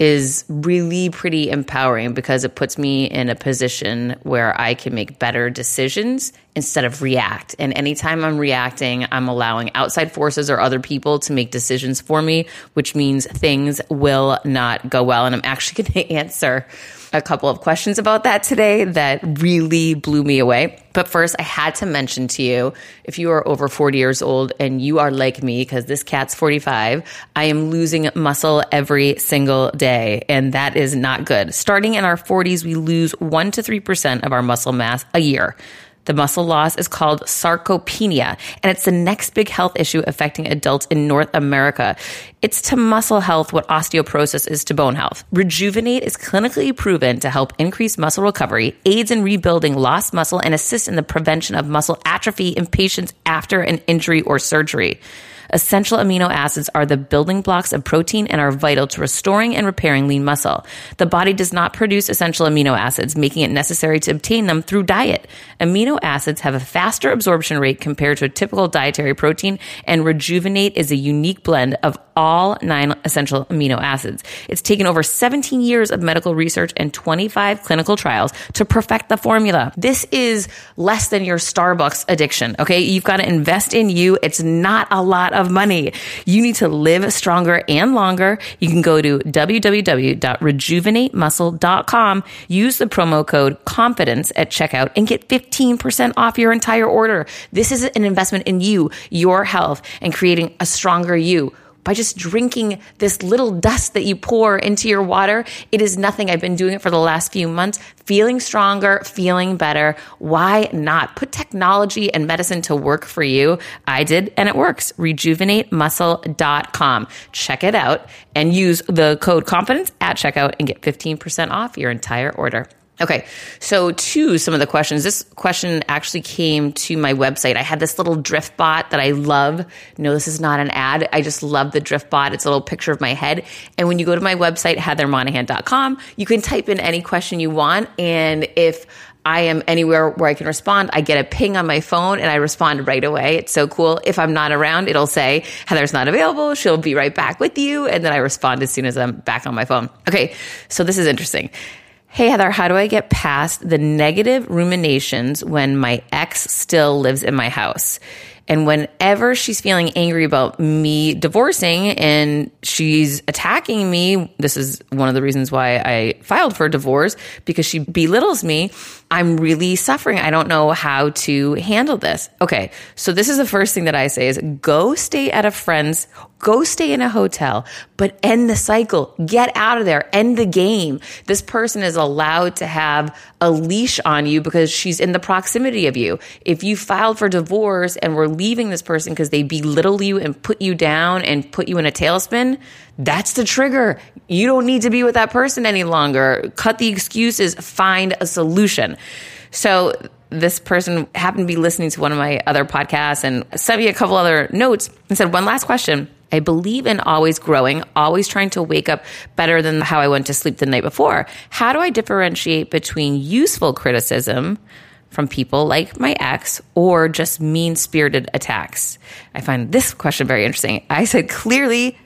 is really pretty empowering because it puts me in a position where I can make better decisions instead of react. And anytime I'm reacting, I'm allowing outside forces or other people to make decisions for me, which means things will not go well. And I'm actually going to answer a couple of questions about that today that really blew me away. But first, I had to mention to you if you are over 40 years old and you are like me, because this cat's 45, I am losing muscle every single day. And that is not good. Starting in our 40s, we lose 1% to 3% of our muscle mass a year. The muscle loss is called sarcopenia, and it's the next big health issue affecting adults in North America. It's to muscle health what osteoporosis is to bone health. Rejuvenate is clinically proven to help increase muscle recovery, aids in rebuilding lost muscle, and assists in the prevention of muscle atrophy in patients after an injury or surgery. Essential amino acids are the building blocks of protein and are vital to restoring and repairing lean muscle. The body does not produce essential amino acids, making it necessary to obtain them through diet. Amino acids have a faster absorption rate compared to a typical dietary protein, and Rejuvenate is a unique blend of all nine essential amino acids. It's taken over 17 years of medical research and 25 clinical trials to perfect the formula. This is less than your Starbucks addiction. Okay. You've got to invest in you. It's not a lot of money. You need to live stronger and longer. You can go to www.rejuvenatemuscle.com, use the promo code confidence at checkout and get 15% off your entire order. This is an investment in you, your health and creating a stronger you by just drinking this little dust that you pour into your water. It is nothing. I've been doing it for the last few months, feeling stronger, feeling better. Why not? Put technology and medicine to work for you. I did, and it works. Rejuvenatemuscle.com. Check it out and use the code confidence at checkout and get 15% off your entire order. Okay, so to some of the questions, this question actually came to my website. I had this little drift bot that I love. No, this is not an ad. I just love the drift bot. It's a little picture of my head. And when you go to my website, heathermonahan.com, you can type in any question you want. And if I am anywhere where I can respond. I get a ping on my phone and I respond right away. It's so cool. If I'm not around, it'll say, Heather's not available. She'll be right back with you. And then I respond as soon as I'm back on my phone. Okay. So this is interesting. Hey, Heather, how do I get past the negative ruminations when my ex still lives in my house? And whenever she's feeling angry about me divorcing and she's attacking me, this is one of the reasons why I filed for divorce because she belittles me. I'm really suffering. I don't know how to handle this. Okay. So this is the first thing that I say is go stay at a friend's, go stay in a hotel, but end the cycle. Get out of there. End the game. This person is allowed to have a leash on you because she's in the proximity of you. If you filed for divorce and were leaving this person because they belittle you and put you down and put you in a tailspin, that's the trigger. You don't need to be with that person any longer. Cut the excuses, find a solution. So this person happened to be listening to one of my other podcasts and sent me a couple other notes and said, one last question. I believe in always growing, always trying to wake up better than how I went to sleep the night before. How do I differentiate between useful criticism from people like my ex or just mean spirited attacks? I find this question very interesting. I said, clearly,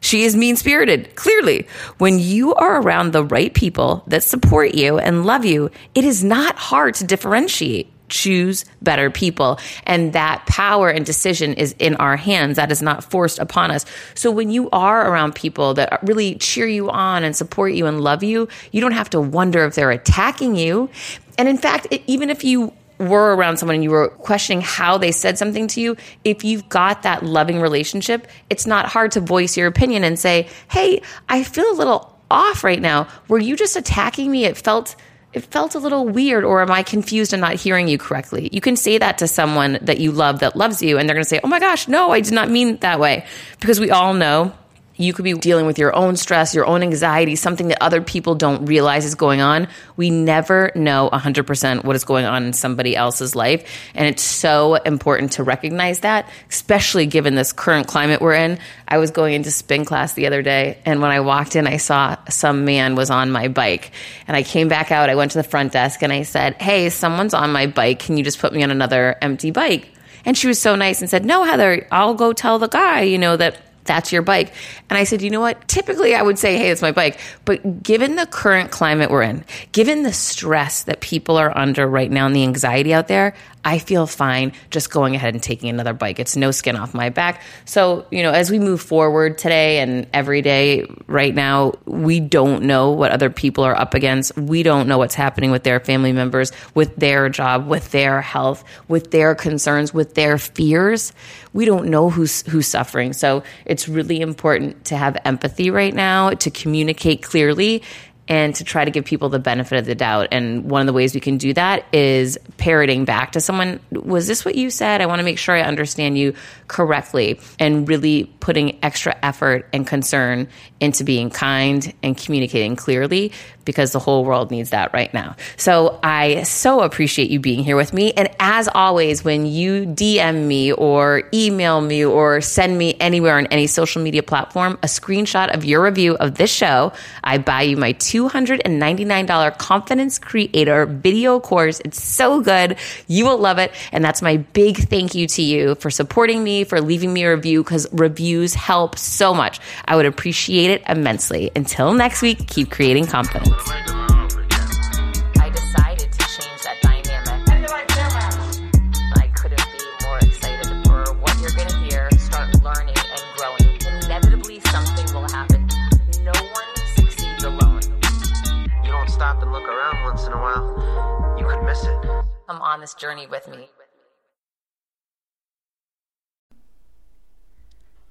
she is mean spirited, clearly. When you are around the right people that support you and love you, it is not hard to differentiate. Choose better people. And that power and decision is in our hands. That is not forced upon us. So when you are around people that really cheer you on and support you and love you, you don't have to wonder if they're attacking you. And in fact, even if you were around someone and you were questioning how they said something to you, if you've got that loving relationship, it's not hard to voice your opinion and say, Hey, I feel a little off right now. Were you just attacking me? It felt it felt a little weird or am I confused and not hearing you correctly? You can say that to someone that you love that loves you and they're going to say, "Oh my gosh, no, I did not mean that way." Because we all know you could be dealing with your own stress, your own anxiety, something that other people don't realize is going on. We never know 100% what is going on in somebody else's life. And it's so important to recognize that, especially given this current climate we're in. I was going into spin class the other day, and when I walked in, I saw some man was on my bike. And I came back out, I went to the front desk, and I said, Hey, someone's on my bike. Can you just put me on another empty bike? And she was so nice and said, No, Heather, I'll go tell the guy, you know, that that's your bike. And I said, you know what? Typically I would say, hey, it's my bike. But given the current climate we're in, given the stress that people are under right now and the anxiety out there, I feel fine just going ahead and taking another bike. It's no skin off my back. So, you know, as we move forward today and every day right now, we don't know what other people are up against. We don't know what's happening with their family members, with their job, with their health, with their concerns, with their fears. We don't know who's who's suffering. So, it's really important to have empathy right now, to communicate clearly and to try to give people the benefit of the doubt. And one of the ways we can do that is parroting back to someone, was this what you said? I want to make sure I understand you correctly and really putting extra effort and concern into being kind and communicating clearly because the whole world needs that right now. So I so appreciate you being here with me. And as always, when you DM me or email me or send me anywhere on any social media platform a screenshot of your review of this show, I buy you my $299 Confidence Creator video course. It's so good. You will love it. And that's my big thank you to you for supporting me, for leaving me a review because reviews help so much. I would appreciate it immensely. Until next week, keep creating confidence. I decided to change that dynamic. I couldn't be more excited for what you're going to hear, start learning and growing. Inevitably, something will happen. No one succeeds alone. You don't stop and look around once in a while, you could miss it. Come on this journey with me.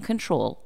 control